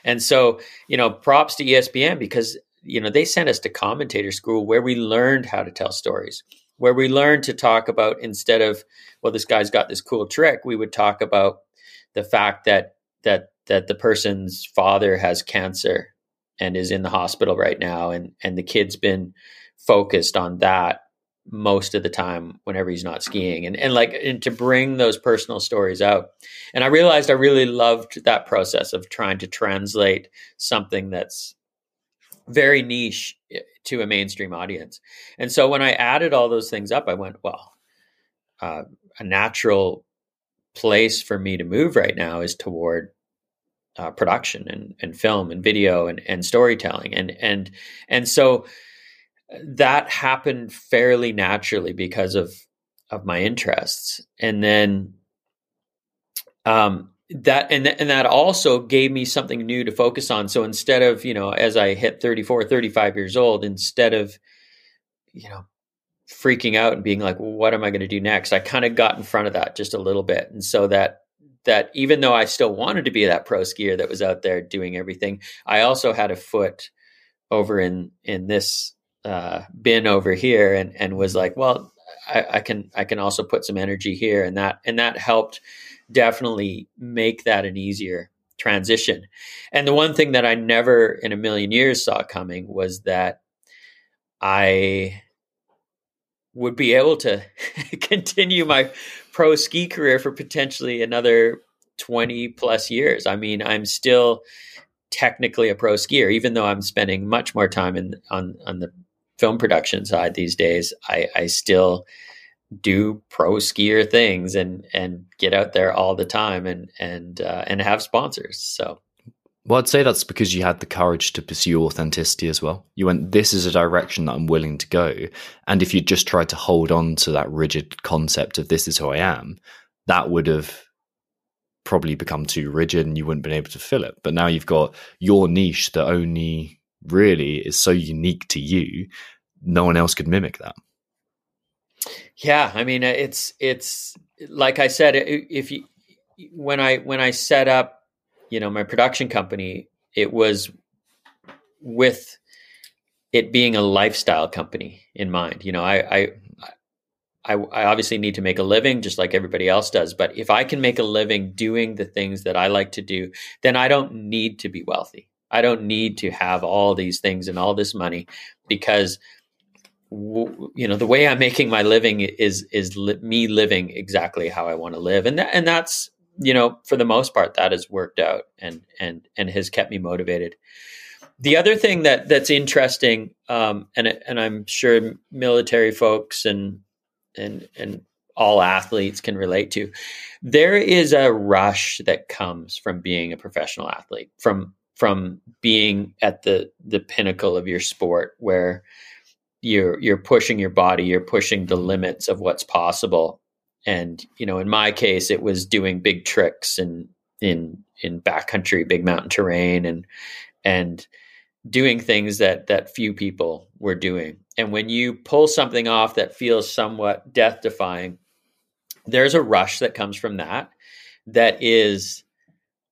Speaker 1: And so, you know, props to ESPN because you know, they sent us to commentator school where we learned how to tell stories, where we learned to talk about instead of well this guy's got this cool trick, we would talk about the fact that that that the person's father has cancer and is in the hospital right now and and the kid's been focused on that most of the time whenever he's not skiing. And and like and to bring those personal stories out and i realized i really loved that process of trying to translate something that's very niche eh, to a mainstream audience. And so when i added all those things up i went well uh, a natural place for me to move right now is toward uh, production and, and film and video and, and storytelling. And and and so that happened fairly naturally because of of my interests. And then um that and and that also gave me something new to focus on. So instead of you know as i hit 34 35 years old instead of you know freaking out and being like well, what am i going to do next? I kind of got in front of that just a little bit. And so that that even though I still wanted to be that pro skier that was out there doing everything, I also had a foot over in in this uh, bin over here, and and was like, well, I, I, can I can also put some energy here, and that and that helped definitely make that an easier transition. And the one thing that I never in a million years saw coming was that I would be able to continue my pro ski career for potentially another 20 plus years. I mean, I'm still technically a pro skier, even though I'm spending much more time in on on the film production side these days. I, I still do pro skier things and and get out there all the time and and uh, and have sponsors. So
Speaker 2: well, I'd say that's because you had the courage to pursue authenticity as well. You went, this is a direction that I'm willing to go. And if you just tried to hold on to that rigid concept of this is who I am, that would have probably become too rigid and you wouldn't have been able to fill it. But now you've got your niche that only really is so unique to you. No one else could mimic that.
Speaker 1: Yeah. I mean, it's, it's like I said, if you, when I, when I set up you know my production company it was with it being a lifestyle company in mind. You know I, I I, I obviously need to make a living just like everybody else does but if i can make a living doing the things that i like to do then i don't need to be wealthy. I don't need to have all these things and all this money because you know the way i'm making my living is is li- me living exactly how i want to live. And that, and that's you know, for the most part, that has worked out and and and has kept me motivated. The other thing that that's interesting, um, and and I'm sure military folks and and and all athletes can relate to, there is a rush that comes from being a professional athlete, from from being at the the pinnacle of your sport, where you're you're pushing your body, you're pushing the limits of what's possible, and you know in my case it was doing big tricks and in in backcountry big mountain terrain and and doing things that that few people were doing and when you pull something off that feels somewhat death defying there's a rush that comes from that that is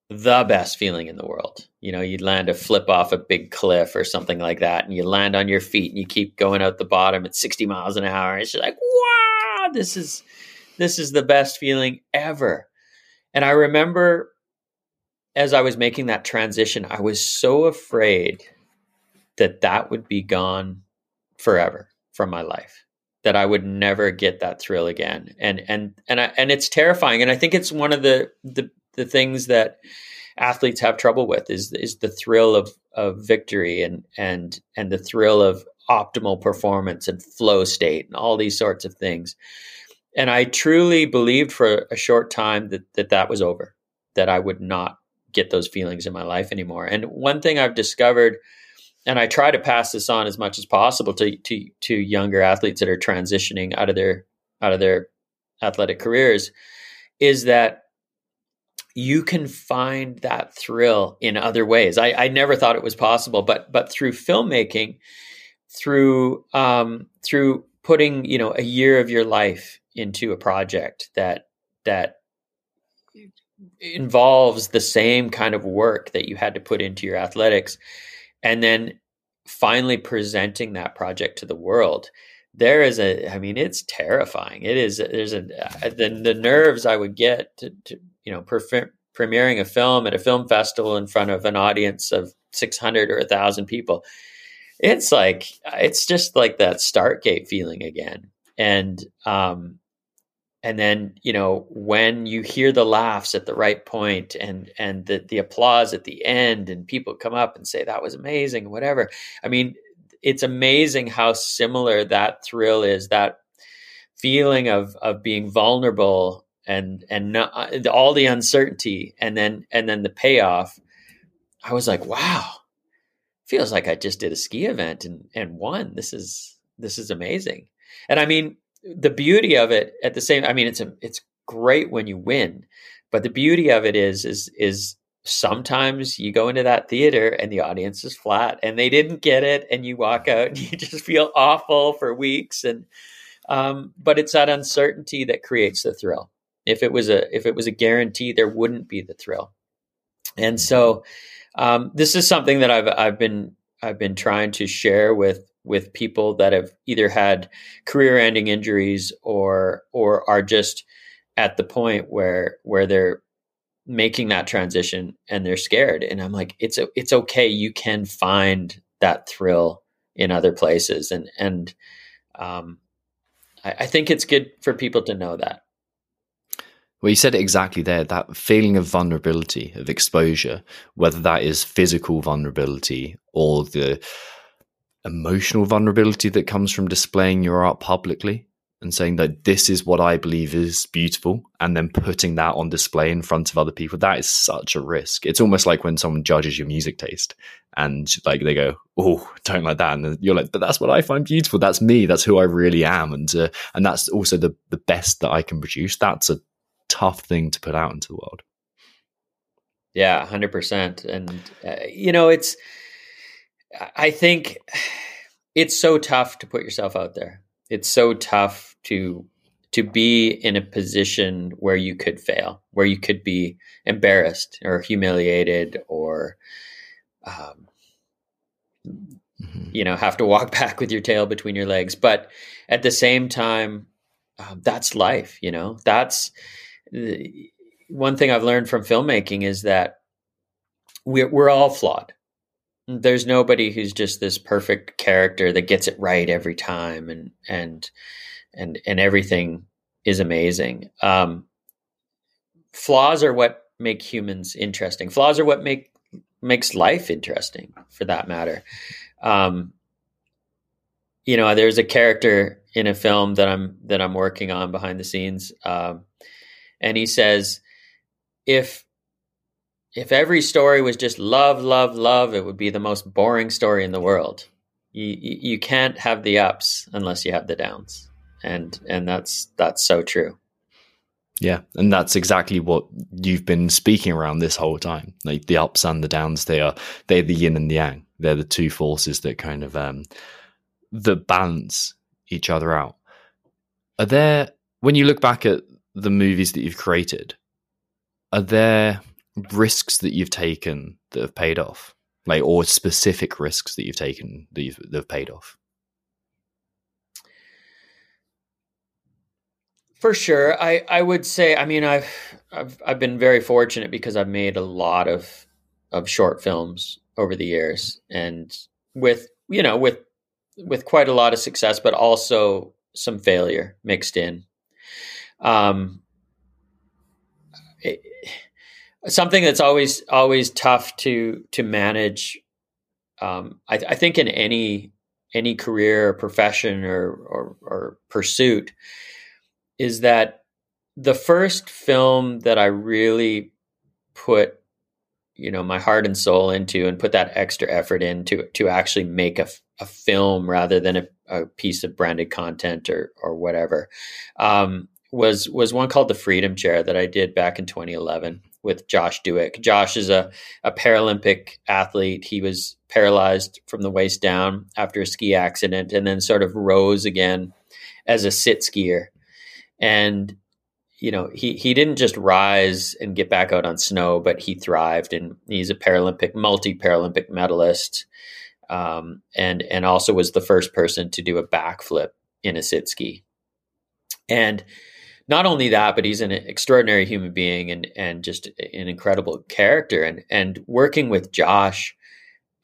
Speaker 1: the best feeling in the world. You know, you'd land a flip off a big cliff or something like that, and you land on your feet and you keep going out the bottom at 60 miles an hour. It's just like, wow, this is this is the best feeling ever. And I remember as I was making that transition, I was so afraid that that would be gone forever from my life that I would never get that thrill again. And and and I, and it's terrifying. And I think it's one of the the the things that athletes have trouble with is is the thrill of of victory and and and the thrill of optimal performance and flow state and all these sorts of things. And I truly believed for a short time that that, that was over, that I would not get those feelings in my life anymore. And one thing I've discovered and I try to pass this on as much as possible to to to younger athletes that are transitioning out of their out of their athletic careers is that you can find that thrill in other ways. I, I never thought it was possible, but but through filmmaking, through um, through putting you know a year of your life into a project that that involves the same kind of work that you had to put into your athletics, and then finally presenting that project to the world there is a i mean it's terrifying. It is there's a uh, the, the nerves i would get to, to you know, pre- premiering a film at a film festival in front of an audience of 600 or 1000 people it's like it's just like that start gate feeling again. And um and then you know when you hear the laughs at the right point and and the the applause at the end and people come up and say that was amazing whatever i mean it's amazing how similar that thrill is that feeling of of being vulnerable and and not, uh, all the uncertainty and then and then the payoff. I was like wow feels like i just did a ski event and and won. This is this is amazing. And i mean the beauty of it at the same i mean it's a it's great when you win but the beauty of it is is is sometimes you go into that theater and the audience is flat and they didn't get it and you walk out and you just feel awful for weeks and um, but it's that uncertainty that creates the thrill. If it was a if it was a guarantee, there wouldn't be the thrill. And so, um, this is something that I've I've been I've been trying to share with with people that have either had career-ending injuries or or are just at the point where where they're making that transition and they're scared. And I'm like, it's it's okay. You can find that thrill in other places, and and um, I, I think it's good for people to know that.
Speaker 2: Well, you said it exactly there that feeling of vulnerability, of exposure, whether that is physical vulnerability or the emotional vulnerability that comes from displaying your art publicly and saying that this is what I believe is beautiful and then putting that on display in front of other people, that is such a risk. It's almost like when someone judges your music taste and like they go, Oh, don't like that. And you're like, but that's what I find beautiful. That's me. That's who I really am. And, uh, and that's also the, the best that I can produce. That's a tough thing to put out into the world.
Speaker 1: Yeah, 100%. And, uh, you know, it's, I think it's so tough to put yourself out there. It's so tough to, to be in a position where you could fail, where you could be embarrassed or humiliated or, um, mm-hmm. you know, have to walk back with your tail between your legs. But at the same time, um, that's life, you know, that's, one thing I've learned from filmmaking is that we're we're all flawed. There's nobody who's just this perfect character that gets it right every time, and and and and everything is amazing. Um, flaws are what make humans interesting. Flaws are what make makes life interesting, for that matter. Um, you know, there's a character in a film that I'm that I'm working on behind the scenes. Um, and he says if if every story was just love love love it would be the most boring story in the world. You you can't have the ups unless you have the downs. And and that's that's so true.
Speaker 2: Yeah and that's exactly what you've been speaking around this whole time. Like the ups and the downs they are they're the yin and the yang. They're the two forces that kind of um that balance each other out. Are there when you look back at the movies that you've created, are there risks that you've taken that have paid off, like or specific risks that you've taken that, you've, that have paid off?
Speaker 1: For sure, I I would say. I mean, I've I've I've been very fortunate because I've made a lot of of short films over the years, and with you know with with quite a lot of success, but also some failure mixed in. Um, it, something that's always always tough to to manage. Um, I, I think in any any career or profession or, or, or pursuit is that the first film that I really put you know my heart and soul into and put that extra effort into to actually make a, a film rather than a, a piece of branded content or or whatever um, was was one called the Freedom Chair that I did back in 2011 with Josh Dueck. Josh is a, a Paralympic athlete. He was paralyzed from the waist down after a ski accident and then sort of rose again as a sit skier. And you know, he he didn't just rise and get back out on snow, but he thrived, and he's a Paralympic, multi Paralympic medalist, um, and and also was the first person to do a backflip in a sit ski. And not only that, but he's an extraordinary human being and and just an incredible character. And and working with Josh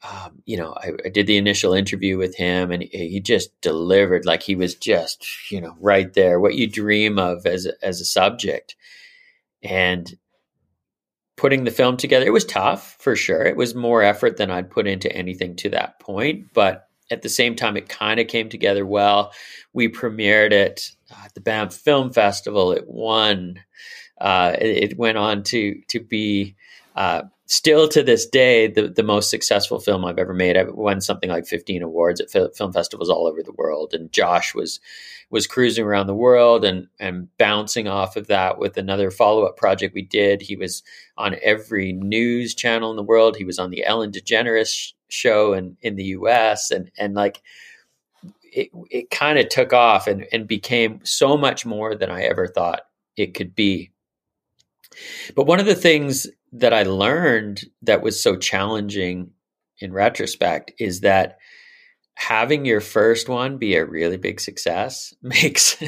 Speaker 1: um, you know, I, I, did the initial interview with him and he, he, just delivered like he was just, you know, right there, what you dream of as as a subject. And putting the film together, it was tough for sure. It was more effort than I'd put into anything to that point, but at the same time, it kind of came together well. We premiered it at the Banff Film Festival. It won. Uh, it, went on to to be uh, still to this day the, the most successful film I've ever made. I've won something like 15 awards at film festivals all over the world. And Josh was was cruising around the world and and bouncing off of that with another follow up project we did. He was on every news channel in the world. He was on the Ellen DeGeneres show in in the U.S. and and like. It, it kind of took off and, and became so much more than I ever thought it could be. But one of the things that I learned that was so challenging in retrospect is that having your first one be a really big success makes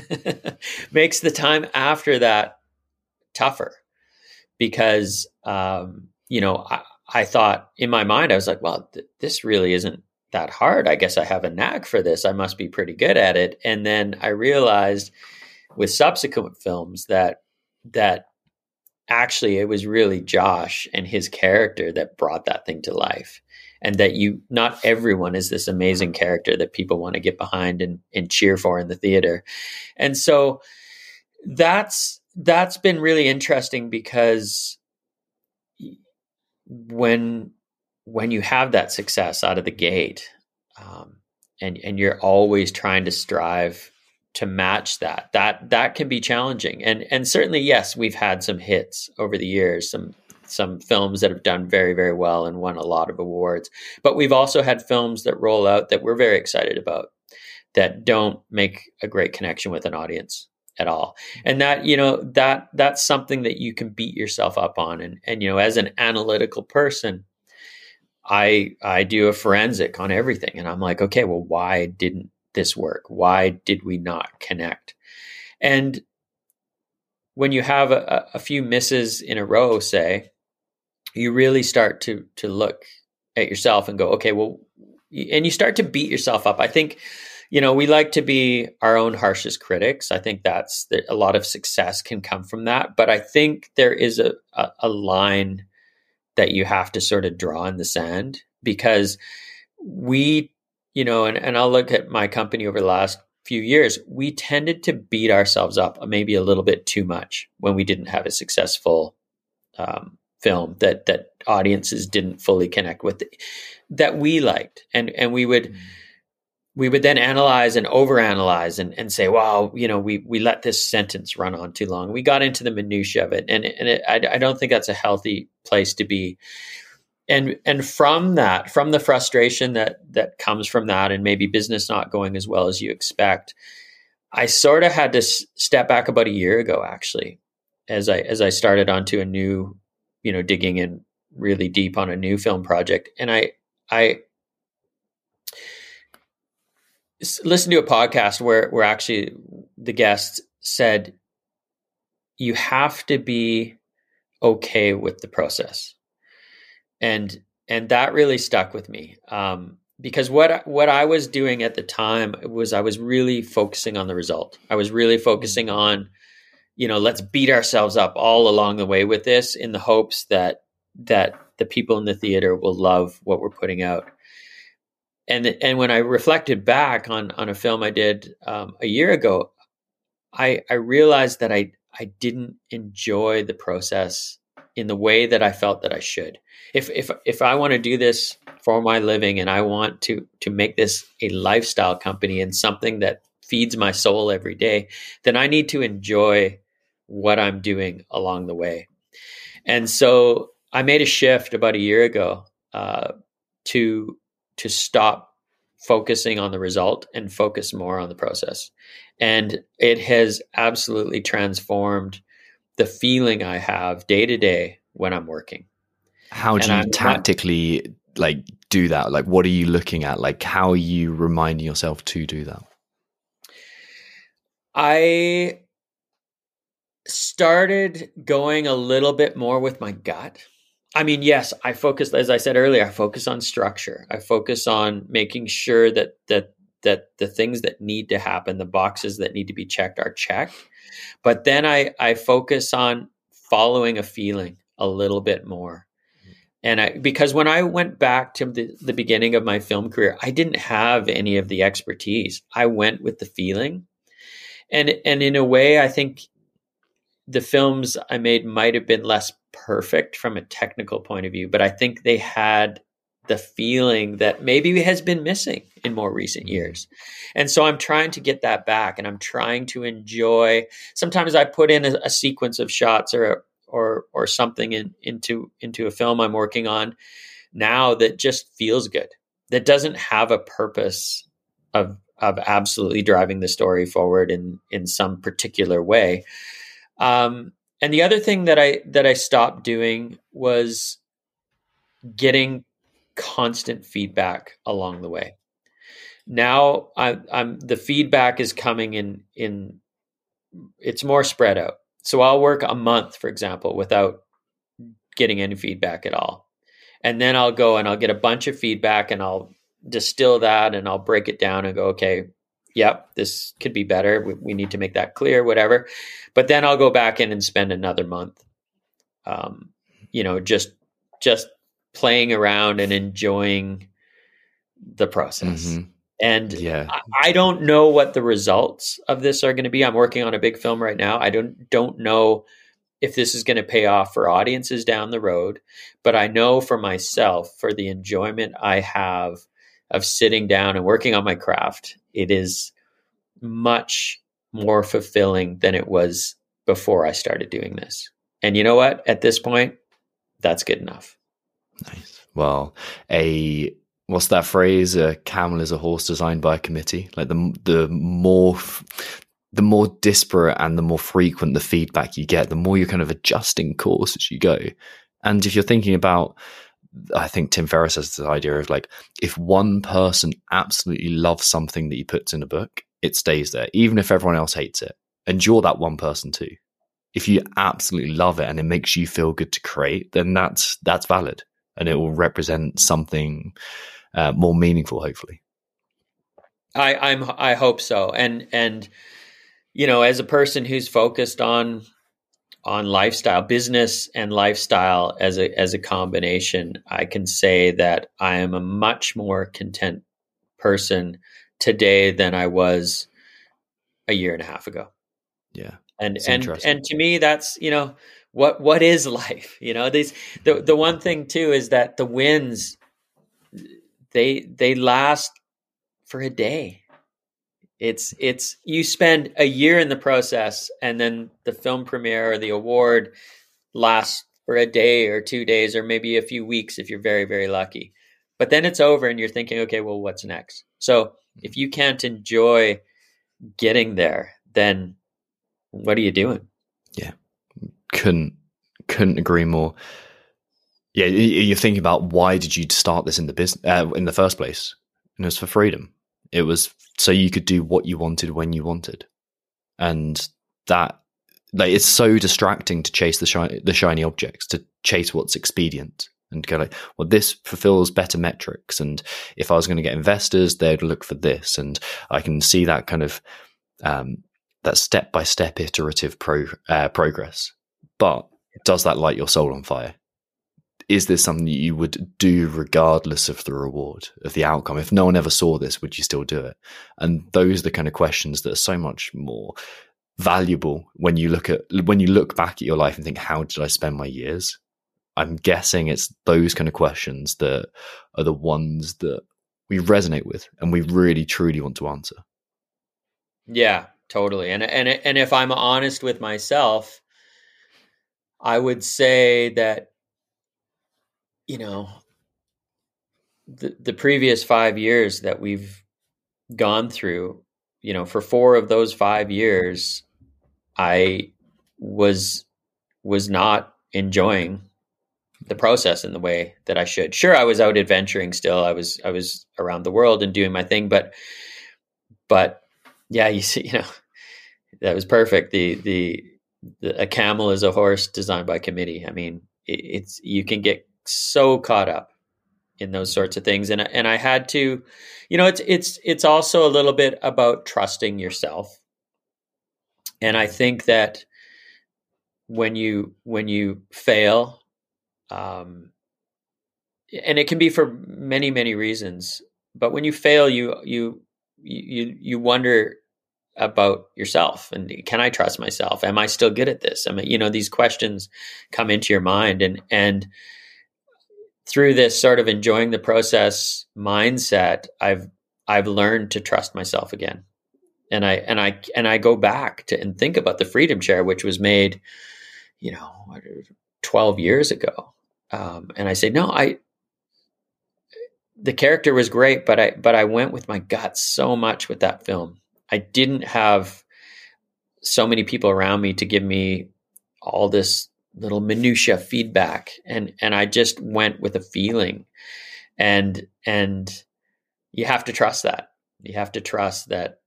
Speaker 1: makes the time after that tougher because um, you know I, I, thought in my mind I was like well th- this really isn't that hard I guess I have a knack for this I must be pretty good at it and then I realized with subsequent films that that actually it was really Josh and his character that brought that thing to life. And that you not everyone is this amazing character that people want to get behind and, and cheer for in the theater. And so that's that's been really interesting because when when you have that success out of the gate um, and and you're always trying to strive to match that. That that can be challenging. And and certainly yes, we've had some hits over the years, some some films that have done very very well and won a lot of awards. But we've also had films that roll out that we're very excited about that don't make a great connection with an audience at all. And that, you know, that that's something that you can beat yourself up on and and you know, as an analytical person, I I do a forensic on everything and I'm like, okay, well why didn't this work? Why did we not connect? And when you have a, a few misses in a row, say, you really start to to look at yourself and go, okay, well, and you start to beat yourself up. I think, you know, we like to be our own harshest critics. I think that's the, a lot of success can come from that. But I think there is a, a, a line that you have to sort of draw in the sand because we you know, and, and I'll look at my company over the last few years, we tended to beat ourselves up maybe a little bit too much when we didn't have a successful um, film that that audiences didn't fully connect with, that we liked, and and we would. Mm. We would then analyze and overanalyze and, and say, "Wow, you know, we we let this sentence run on too long." We got into the minutiae of it, and and it, I, I don't think that's a healthy place to be and and from that from the frustration that that comes from that and maybe business not going as well as you expect i sort of had to s- step back about a year ago actually as i as i started onto a new you know digging in really deep on a new film project and i i listened to a podcast where where actually the guest said you have to be okay with the process and and that really stuck with me um, because what what I was doing at the time was I was really focusing on the result. I was really focusing on, you know, let's beat ourselves up all along the way with this in the hopes that that the people in the theater will love what we're putting out. And and when I reflected back on on a film I did um, a year ago, I I realized that I I didn't enjoy the process in the way that I felt that I should. If if if I want to do this for my living and I want to to make this a lifestyle company and something that feeds my soul every day, then I need to enjoy what I'm doing along the way. And so I made a shift about a year ago uh, to to stop focusing on the result and focus more on the process. And it has absolutely transformed the feeling I have day to day when I'm working.
Speaker 2: How do and you I'm tactically not, like do that? Like, what are you looking at? Like, how are you reminding yourself to do that?
Speaker 1: I started going a little bit more with my gut. I mean, yes, I focus, as I said earlier, I focus on structure. I focus on making sure that that that the things that need to happen, the boxes that need to be checked are checked. But then I, I focus on following a feeling a little bit more. Mm-hmm. And I, because when I went back to the, the beginning of my film career, I didn't have any of the expertise. I went with the feeling. And, and in a way, I think the films I made might have been less perfect from a technical point of view, but I think they had the feeling that maybe has been missing in more recent mm-hmm. years. And so I'm trying to get that back and I'm trying to enjoy sometimes I put in a, a sequence of shots or or or something in, into into a film I'm working on now that just feels good. That doesn't have a purpose of of absolutely driving the story forward in in some particular way. Um, and the other thing that I that I stopped doing was getting constant feedback along the way. Now I, I'm the feedback is coming in in it's more spread out. So I'll work a month, for example, without getting any feedback at all. And then I'll go and I'll get a bunch of feedback and I'll distill that and I'll break it down and go, okay, yep, this could be better. We, we need to make that clear, whatever. But then I'll go back in and spend another month, um, you know, just just playing around and enjoying the process. Mm-hmm. And yeah. I, I don't know what the results of this are going to be. I'm working on a big film right now. I don't don't know if this is going to pay off for audiences down the road, but I know for myself, for the enjoyment I have of sitting down and working on my craft, it is much more fulfilling than it was before I started doing this. And you know what? At this point, that's good enough.
Speaker 2: Nice. Well, a what's that phrase? A camel is a horse designed by a committee. Like the the more the more disparate and the more frequent the feedback you get, the more you're kind of adjusting course as you go. And if you're thinking about, I think Tim Ferriss has this idea of like, if one person absolutely loves something that he puts in a book, it stays there, even if everyone else hates it. And you're that one person too. If you absolutely love it and it makes you feel good to create, then that's that's valid and it will represent something uh, more meaningful, hopefully.
Speaker 1: I, I'm I hope so, and and you know, as a person who's focused on on lifestyle, business and lifestyle as a as a combination, I can say that I am a much more content person today than I was a year and a half ago.
Speaker 2: Yeah.
Speaker 1: And and and to me that's, you know, what what is life you know these the the one thing too is that the wins they they last for a day it's it's you spend a year in the process and then the film premiere or the award lasts for a day or two days or maybe a few weeks if you're very very lucky but then it's over and you're thinking okay well what's next so if you can't enjoy getting there then what are you doing
Speaker 2: yeah couldn't couldn't agree more. yeah, you're thinking about why did you start this in the business uh, in the first place? And it was for freedom. It was so you could do what you wanted when you wanted, and that like it's so distracting to chase the shiny the shiny objects, to chase what's expedient, and go like, well, this fulfills better metrics, and if I was going to get investors, they'd look for this, and I can see that kind of um, that step by step iterative pro, uh, progress. But does that light your soul on fire? Is this something you would do regardless of the reward of the outcome? If no one ever saw this would you still do it? And those are the kind of questions that are so much more valuable when you look at when you look back at your life and think how did i spend my years? I'm guessing it's those kind of questions that are the ones that we resonate with and we really truly want to answer.
Speaker 1: Yeah totally. And and and if i'm honest with myself i would say that you know, the the previous five years that we've gone through, you know, for four of those five years, I was was not enjoying the process in the way that I should. Sure, I was out adventuring still. I was I was around the world and doing my thing, but but yeah, you see, you know, that was perfect. The the, the a camel is a horse designed by committee. I mean, it, it's you can get so caught up in those sorts of things. And and I had to you know it's it's it's also a little bit about trusting yourself. And I think that when you when you fail um and it can be for many many reasons but when you fail you you you you wonder about yourself and can I trust myself? Am I still good at this? I mean you know these questions come into your mind and and through this sort of enjoying the process mindset, I've I've learned to trust myself again. And I and I and I go back to and think about the Freedom Chair, which was made, you know, twelve years ago. Um, and I say, no, I the character was great, but I but I went with my gut so much with that film. I didn't have so many people around me to give me all this little minutia feedback and and I just went with a feeling. And and you have to trust that. You have to trust that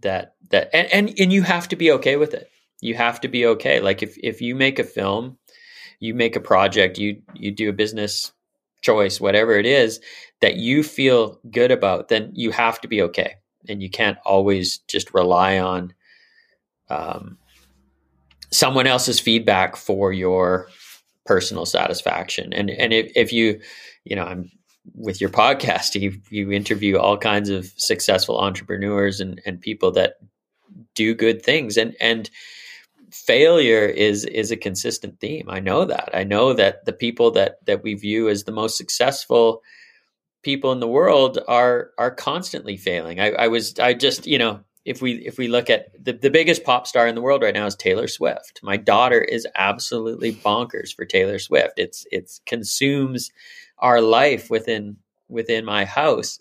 Speaker 1: that that and and, and you have to be okay with it. You have to be okay. Like if if you make a film you make a project you you do a business choice whatever it is that you feel good about then you have to be okay. And you can't always just rely on um, someone else's feedback for your personal satisfaction. And and if, if you, you know, I'm with your podcast, you you interview all kinds of successful entrepreneurs and and people that do good things and and failure is is a consistent theme. I know that. I know that the people that that we view as the most successful people in the world are are constantly failing. I, I was I just you know if we if we look at the, the biggest pop star in the world right now is Taylor Swift. My daughter is absolutely bonkers for Taylor Swift. It's it's consumes our life within within my house.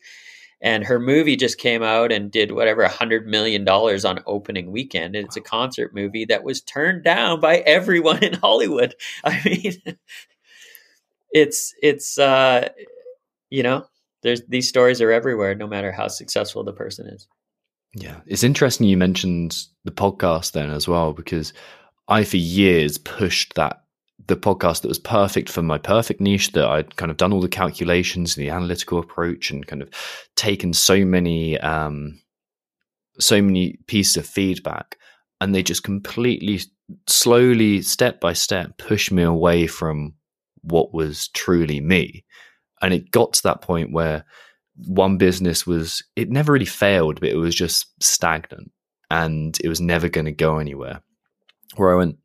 Speaker 1: And her movie just came out and did whatever a hundred million dollars on opening weekend. And it's a concert movie that was turned down by everyone in Hollywood. I mean, it's it's uh, you know, there's these stories are everywhere, no matter how successful the person is.
Speaker 2: Yeah, it's interesting you mentioned the podcast then as well because I for years pushed that the podcast that was perfect for my perfect niche that I'd kind of done all the calculations, and the analytical approach, and kind of taken so many um, so many pieces of feedback, and they just completely slowly, step by step, pushed me away from what was truly me, and it got to that point where one business was it never really failed, but it was just stagnant and it was never going to go anywhere. Where I went,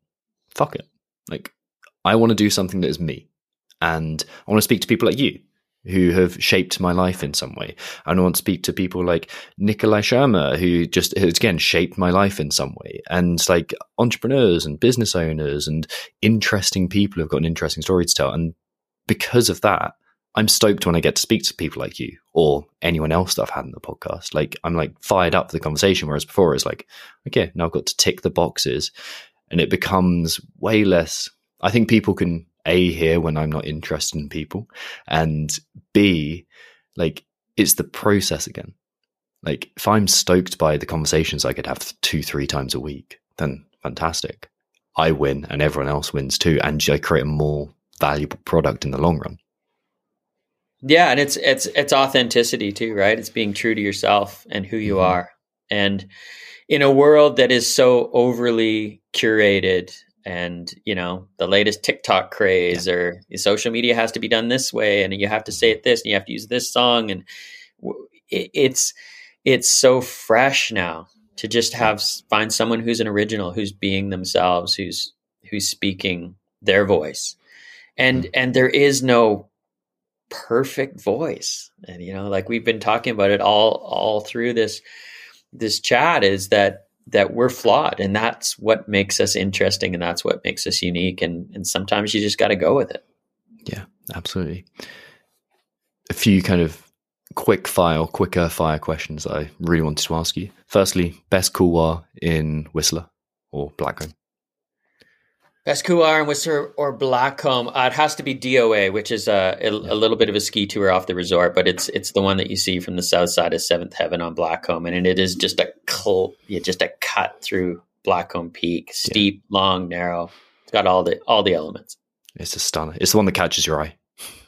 Speaker 2: fuck it. Like, I want to do something that is me. And I want to speak to people like you who have shaped my life in some way. And I want to speak to people like Nikolai Sharma, who just has again shaped my life in some way. And like entrepreneurs and business owners and interesting people who've got an interesting story to tell. And because of that, I'm stoked when I get to speak to people like you or anyone else that I've had in the podcast. Like I'm like fired up for the conversation, whereas before it's like, okay, now I've got to tick the boxes, and it becomes way less. I think people can A, here when I'm not interested in people, and B, like it's the process again. Like if I'm stoked by the conversations I could have two, three times a week, then fantastic. I win and everyone else wins too. And I create a more valuable product in the long run.
Speaker 1: Yeah, and it's it's it's authenticity too, right? It's being true to yourself and who you mm-hmm. are. And in a world that is so overly curated and you know the latest TikTok craze yeah. or social media has to be done this way and you have to say it this and you have to use this song and it's it's so fresh now to just have find someone who's an original who's being themselves who's who's speaking their voice and mm. and there is no perfect voice. And you know like we've been talking about it all all through this this chat is that that we're flawed and that's what makes us interesting and that's what makes us unique and and sometimes you just got to go with it.
Speaker 2: Yeah absolutely. A few kind of quick fire quicker fire questions i really wanted to ask you. Firstly best couloir in whistler or blackcomb
Speaker 1: Couloir in Whistler or Blackcomb. Uh, it has to be DOA, which is a, a, a, little bit of a ski tour off the resort, but it's it's the one that you see from the south side of Seventh Heaven on Blackcomb, and it is just a cl- yeah, just a cut through Blackcomb Peak, steep, yeah. long, narrow. It's got all the all the elements.
Speaker 2: It's a stunner. It's the one that catches your eye.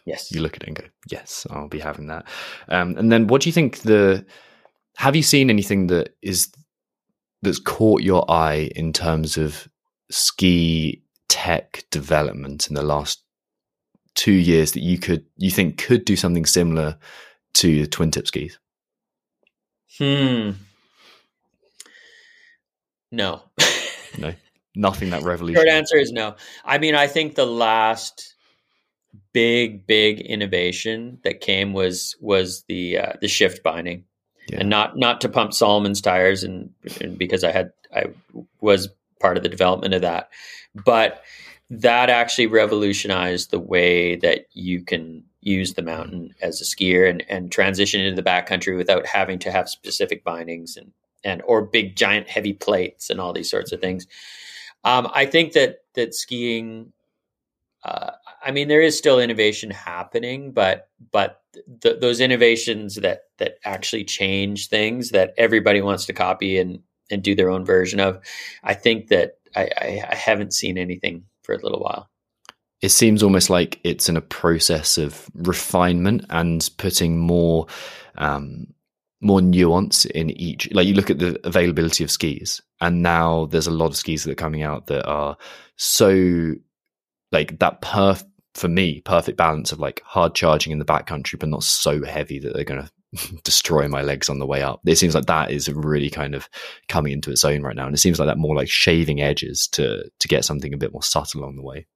Speaker 1: Yes,
Speaker 2: you look at it and go, "Yes, I'll be having that." Um, and then, what do you think? The have you seen anything that is that's caught your eye in terms of ski tech development in the last two years that you could you think could do something similar to the twin tip skis?
Speaker 1: Hmm. No.
Speaker 2: no. Nothing that revolution.
Speaker 1: Short answer is no. I mean, I think the last big, big innovation that came was was the uh, the shift binding, yeah. and not not to pump Salomon's tires, and, and because I had I was part of the development of that. But that actually revolutionized the way that you can use the mountain as a skier and, and transition into the backcountry without having to have specific bindings and, and or big giant heavy plates and all these sorts of things. Um, I think that that skiing, uh, I mean, there is still innovation happening, but but th- those innovations that that actually change things that everybody wants to copy and and do their own version of. I think that I, I, I haven't seen anything for a little while.
Speaker 2: It seems almost like it's in a process of refinement and putting more um, more nuance in each. Like you look at the availability of skis, and now there's a lot of skis that are coming out that are so like that perf for me perfect balance of like hard charging in the backcountry, but not so heavy that they're going to destroy my legs on the way up. It seems like that is really kind of coming into its own right now, and it seems like that more like shaving edges to to get something a bit more subtle along the way.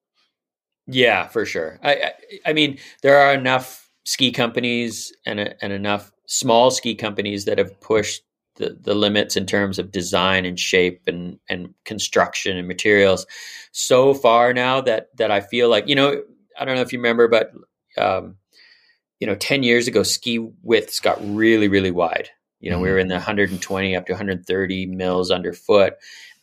Speaker 1: Yeah, for sure. I I, I mean, there are enough ski companies and and enough small ski companies that have pushed the, the limits in terms of design and shape and and construction and materials so far now that that I feel like you know I don't know if you remember, but um, you know, 10 years ago, ski widths got really, really wide. You know, mm-hmm. we were in the 120 up to 130 mils underfoot.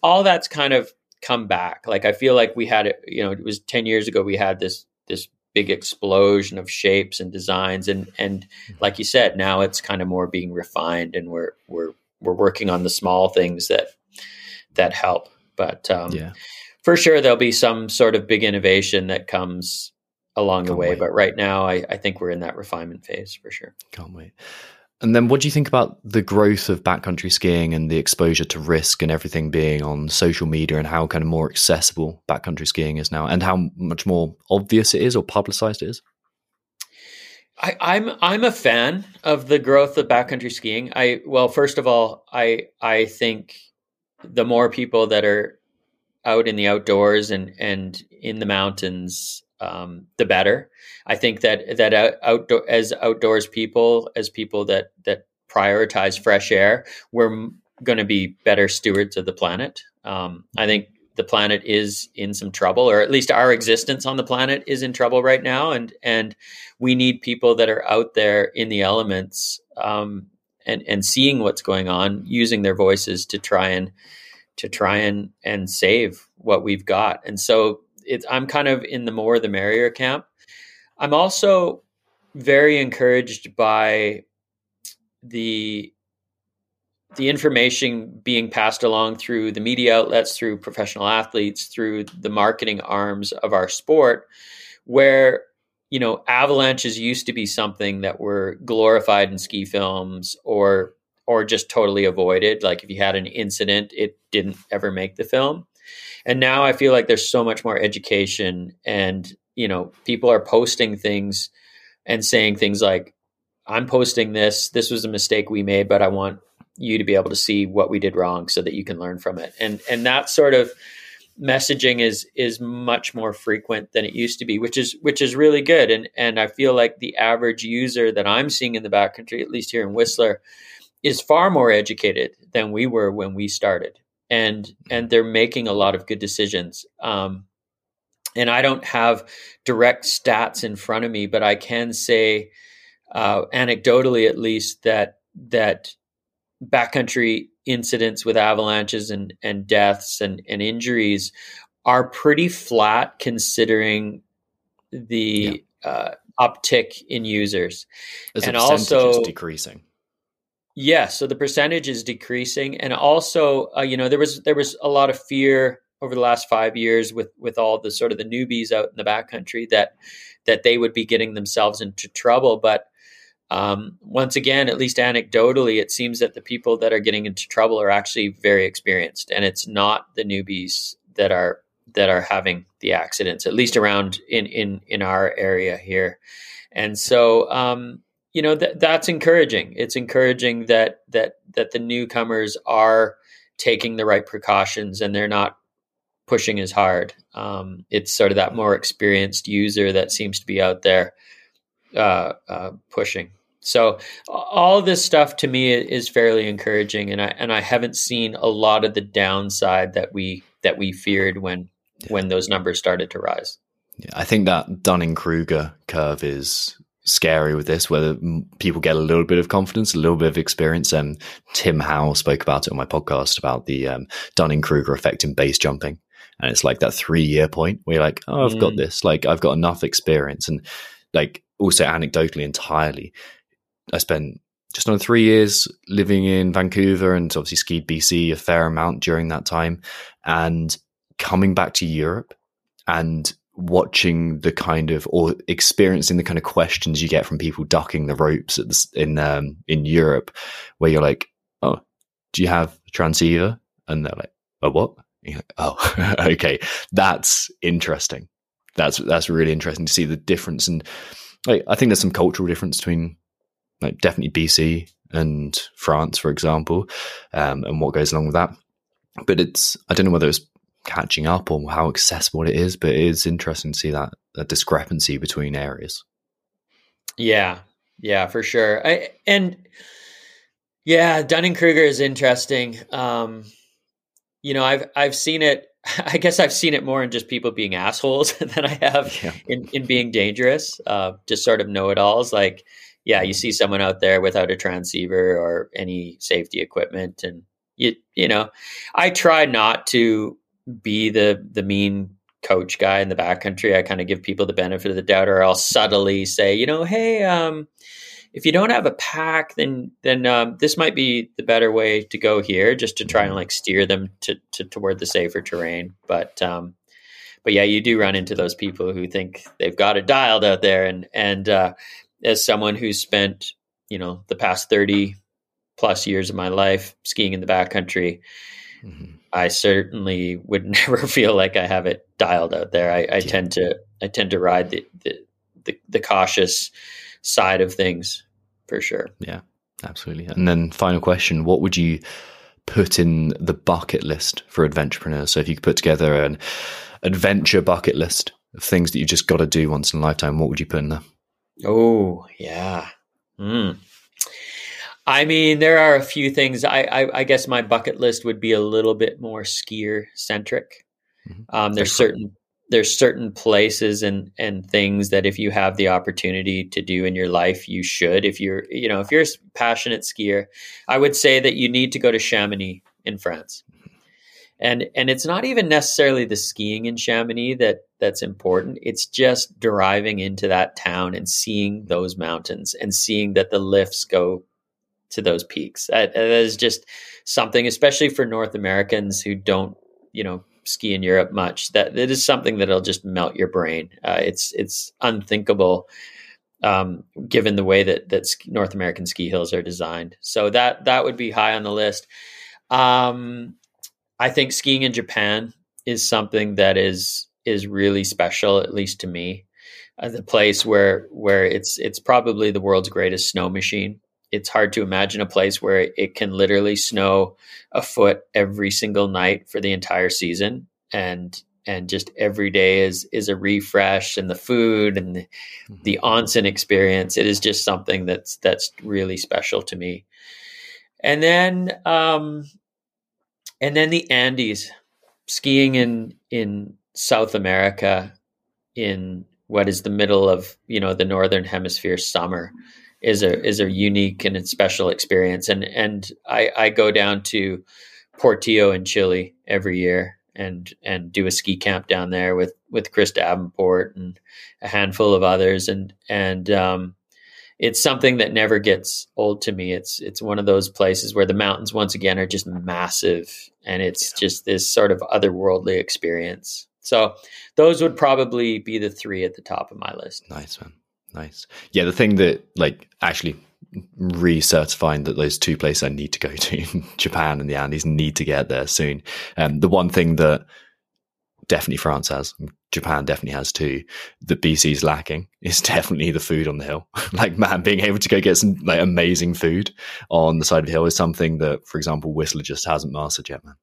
Speaker 1: All that's kind of come back. Like I feel like we had it, you know, it was 10 years ago we had this this big explosion of shapes and designs and and mm-hmm. like you said, now it's kind of more being refined and we're we're we're working on the small things that that help. But um yeah. for sure there'll be some sort of big innovation that comes along Can't the way. Wait. But right now, I, I think we're in that refinement phase for sure.
Speaker 2: Can't wait. And then, what do you think about the growth of backcountry skiing and the exposure to risk and everything being on social media and how kind of more accessible backcountry skiing is now, and how much more obvious it is or publicized it is?
Speaker 1: I, I'm I'm a fan of the growth of backcountry skiing. I well, first of all, I I think the more people that are out in the outdoors and and in the mountains um, the better. I think that that outdoor as outdoors people, as people that that prioritize fresh air, we're going to be better stewards of the planet. Um, I think the planet is in some trouble, or at least our existence on the planet is in trouble right now, and and we need people that are out there in the elements um, and and seeing what's going on, using their voices to try and to try and and save what we've got. And so it's I'm kind of in the more the merrier camp. I'm also very encouraged by the the information being passed along through the media outlets, through professional athletes, through the marketing arms of our sport, where you know avalanches used to be something that were glorified in ski films or or just totally avoided. Like if you had an incident, it didn't ever make the film. And now I feel like there's so much more education and you know people are posting things and saying things like I'm posting this. This was a mistake we made, but I want you to be able to see what we did wrong so that you can learn from it. And and that sort of messaging is is much more frequent than it used to be, which is which is really good. And and I feel like the average user that I'm seeing in the backcountry, at least here in Whistler, is far more educated than we were when we started. And and they're making a lot of good decisions. Um, and I don't have direct stats in front of me, but I can say uh, anecdotally at least that that backcountry incidents with avalanches and, and deaths and, and injuries are pretty flat considering the yeah. uh, uptick in users.
Speaker 2: As and also decreasing.
Speaker 1: Yeah, so the percentage is decreasing, and also, uh, you know, there was there was a lot of fear over the last five years with with all the sort of the newbies out in the backcountry that that they would be getting themselves into trouble, but um, once again, at least anecdotally, it seems that the people that are getting into trouble are actually very experienced, and it's not the newbies that are that are having the accidents, at least around in in in our area here. And so, um, you know, that that's encouraging. It's encouraging that that that the newcomers are taking the right precautions and they're not pushing as hard. Um, it's sort of that more experienced user that seems to be out there uh, uh, pushing. So all this stuff to me is fairly encouraging, and I and I haven't seen a lot of the downside that we that we feared when yeah. when those numbers started to rise.
Speaker 2: Yeah, I think that Dunning Kruger curve is scary with this, whether people get a little bit of confidence, a little bit of experience. And Tim Howe spoke about it on my podcast about the um, Dunning Kruger effect in base jumping. And it's like that three year point where you're like, oh, I've mm. got this. Like, I've got enough experience. And like, also anecdotally entirely, I spent just on three years living in Vancouver and obviously skied BC a fair amount during that time. And coming back to Europe and watching the kind of or experiencing the kind of questions you get from people ducking the ropes in um, in Europe, where you're like, "Oh, do you have transceiver?" And they're like, "A what?" Like, "Oh, okay, that's interesting. That's that's really interesting to see the difference." And like, I think there's some cultural difference between like definitely BC and France, for example, um, and what goes along with that. But it's I don't know whether it's catching up or how accessible it is, but it is interesting to see that that discrepancy between areas.
Speaker 1: Yeah, yeah, for sure. I, and yeah, Dunning Kruger is interesting. Um, you know, I've I've seen it. I guess I've seen it more in just people being assholes than I have yeah. in in being dangerous. Uh, just sort of know it alls. Like yeah, you see someone out there without a transceiver or any safety equipment, and you you know, I try not to be the the mean coach guy in the backcountry. I kind of give people the benefit of the doubt, or I'll subtly say, you know, hey, um, if you don't have a pack, then then um, this might be the better way to go here, just to try and like steer them to, to toward the safer terrain. But um, but yeah, you do run into those people who think they've got it dialed out there, and and uh, as someone who's spent, you know, the past 30 plus years of my life skiing in the backcountry, mm-hmm. I certainly would never feel like I have it dialed out there. I, I tend to I tend to ride the, the, the the cautious side of things for sure.
Speaker 2: Yeah, absolutely. And then final question: What would you put in the bucket list for adventurepreneurs? So if you could put together an adventure bucket list of things that you just got to do once in a lifetime, what would you put in there?
Speaker 1: Oh, yeah. Mm. I mean, there are a few things. I, I, I, guess my bucket list would be a little bit more skier centric. Mm-hmm. Um, there's certain there's certain places and and things that if you have the opportunity to do in your life, you should. If you're you know if you're a passionate skier, I would say that you need to go to Chamonix in France. and and it's not even necessarily the skiing in Chamonix that that's important. It's just driving into that town and seeing those mountains and seeing that the lifts go to those peaks. That, that is just something, especially for North Americans who don't, you know, ski in Europe much. That it is something that'll just melt your brain. Uh, it's it's unthinkable um, given the way that that North American ski hills are designed. So that that would be high on the list. Um, I think skiing in Japan is something that is is really special, at least to me. Uh, the place where where it's it's probably the world's greatest snow machine. It's hard to imagine a place where it can literally snow a foot every single night for the entire season, and and just every day is is a refresh and the food and the, mm-hmm. the onsen experience. It is just something that's that's really special to me. And then um and then the andes skiing in in south america in what is the middle of you know the northern hemisphere summer is a is a unique and special experience and and i i go down to portillo in chile every year and and do a ski camp down there with with Chris Davenport and a handful of others and and um, it's something that never gets old to me. It's it's one of those places where the mountains once again are just massive and it's yeah. just this sort of otherworldly experience. So those would probably be the three at the top of my list.
Speaker 2: Nice man. Nice. Yeah, the thing that like actually recertifying that those two places I need to go to, Japan and the Andes, need to get there soon. Um, the one thing that definitely France has, Japan definitely has too, that BC is lacking is definitely the food on the hill. like, man, being able to go get some like amazing food on the side of the hill is something that, for example, Whistler just hasn't mastered yet, man.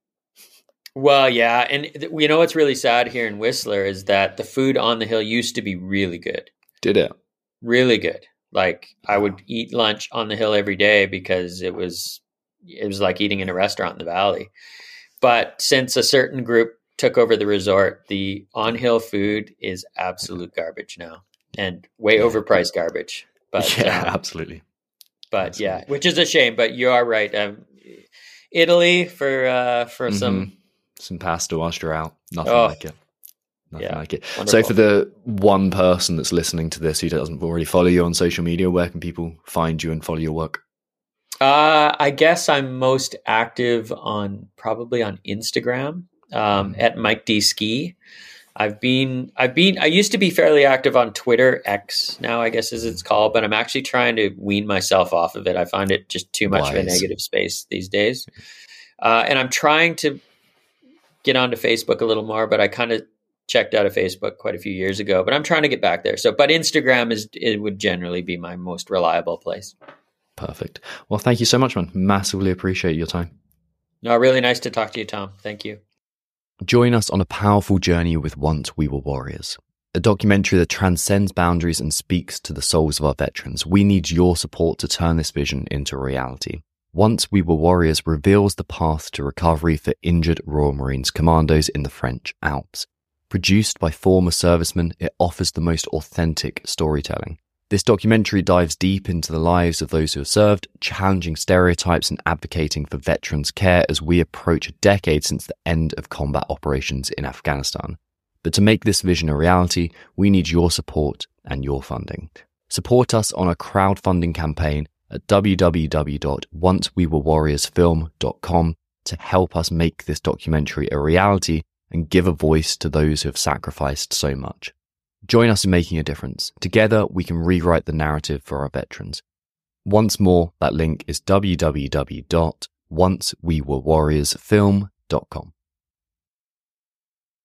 Speaker 1: Well, yeah, and you know what's really sad here in Whistler is that the food on the hill used to be really good.
Speaker 2: Did it?
Speaker 1: Really good. Like I would eat lunch on the hill every day because it was it was like eating in a restaurant in the valley. But since a certain group took over the resort, the on hill food is absolute garbage now and way overpriced garbage.
Speaker 2: But yeah, um, absolutely.
Speaker 1: But absolutely. yeah, which is a shame. But you are right. Um, Italy for uh, for mm-hmm. some
Speaker 2: some pasta washed her out. Nothing oh, like it. Nothing yeah, like it. Wonderful. So, for the one person that's listening to this who doesn't already follow you on social media, where can people find you and follow your work?
Speaker 1: Uh, I guess I'm most active on probably on Instagram um, mm. at Mike D Ski. I've been, I've been, I used to be fairly active on Twitter, X now, I guess as it's called, but I'm actually trying to wean myself off of it. I find it just too much Wise. of a negative space these days. Uh, and I'm trying to get onto Facebook a little more, but I kind of checked out of Facebook quite a few years ago, but I'm trying to get back there. So, but Instagram is it would generally be my most reliable place.
Speaker 2: Perfect. Well, thank you so much, man. Massively appreciate your time.
Speaker 1: No, really nice to talk to you, Tom. Thank you.
Speaker 2: Join us on a powerful journey with Once We Were Warriors, a documentary that transcends boundaries and speaks to the souls of our veterans. We need your support to turn this vision into reality. Once We Were Warriors reveals the path to recovery for injured Royal Marines commandos in the French Alps. Produced by former servicemen, it offers the most authentic storytelling. This documentary dives deep into the lives of those who have served, challenging stereotypes and advocating for veterans' care as we approach a decade since the end of combat operations in Afghanistan. But to make this vision a reality, we need your support and your funding. Support us on a crowdfunding campaign at www.oncewewerewarriorsfilm.com to help us make this documentary a reality and give a voice to those who have sacrificed so much. Join us in making a difference. Together, we can rewrite the narrative for our veterans. Once more, that link is www.oncewewerewarriorsfilm.com.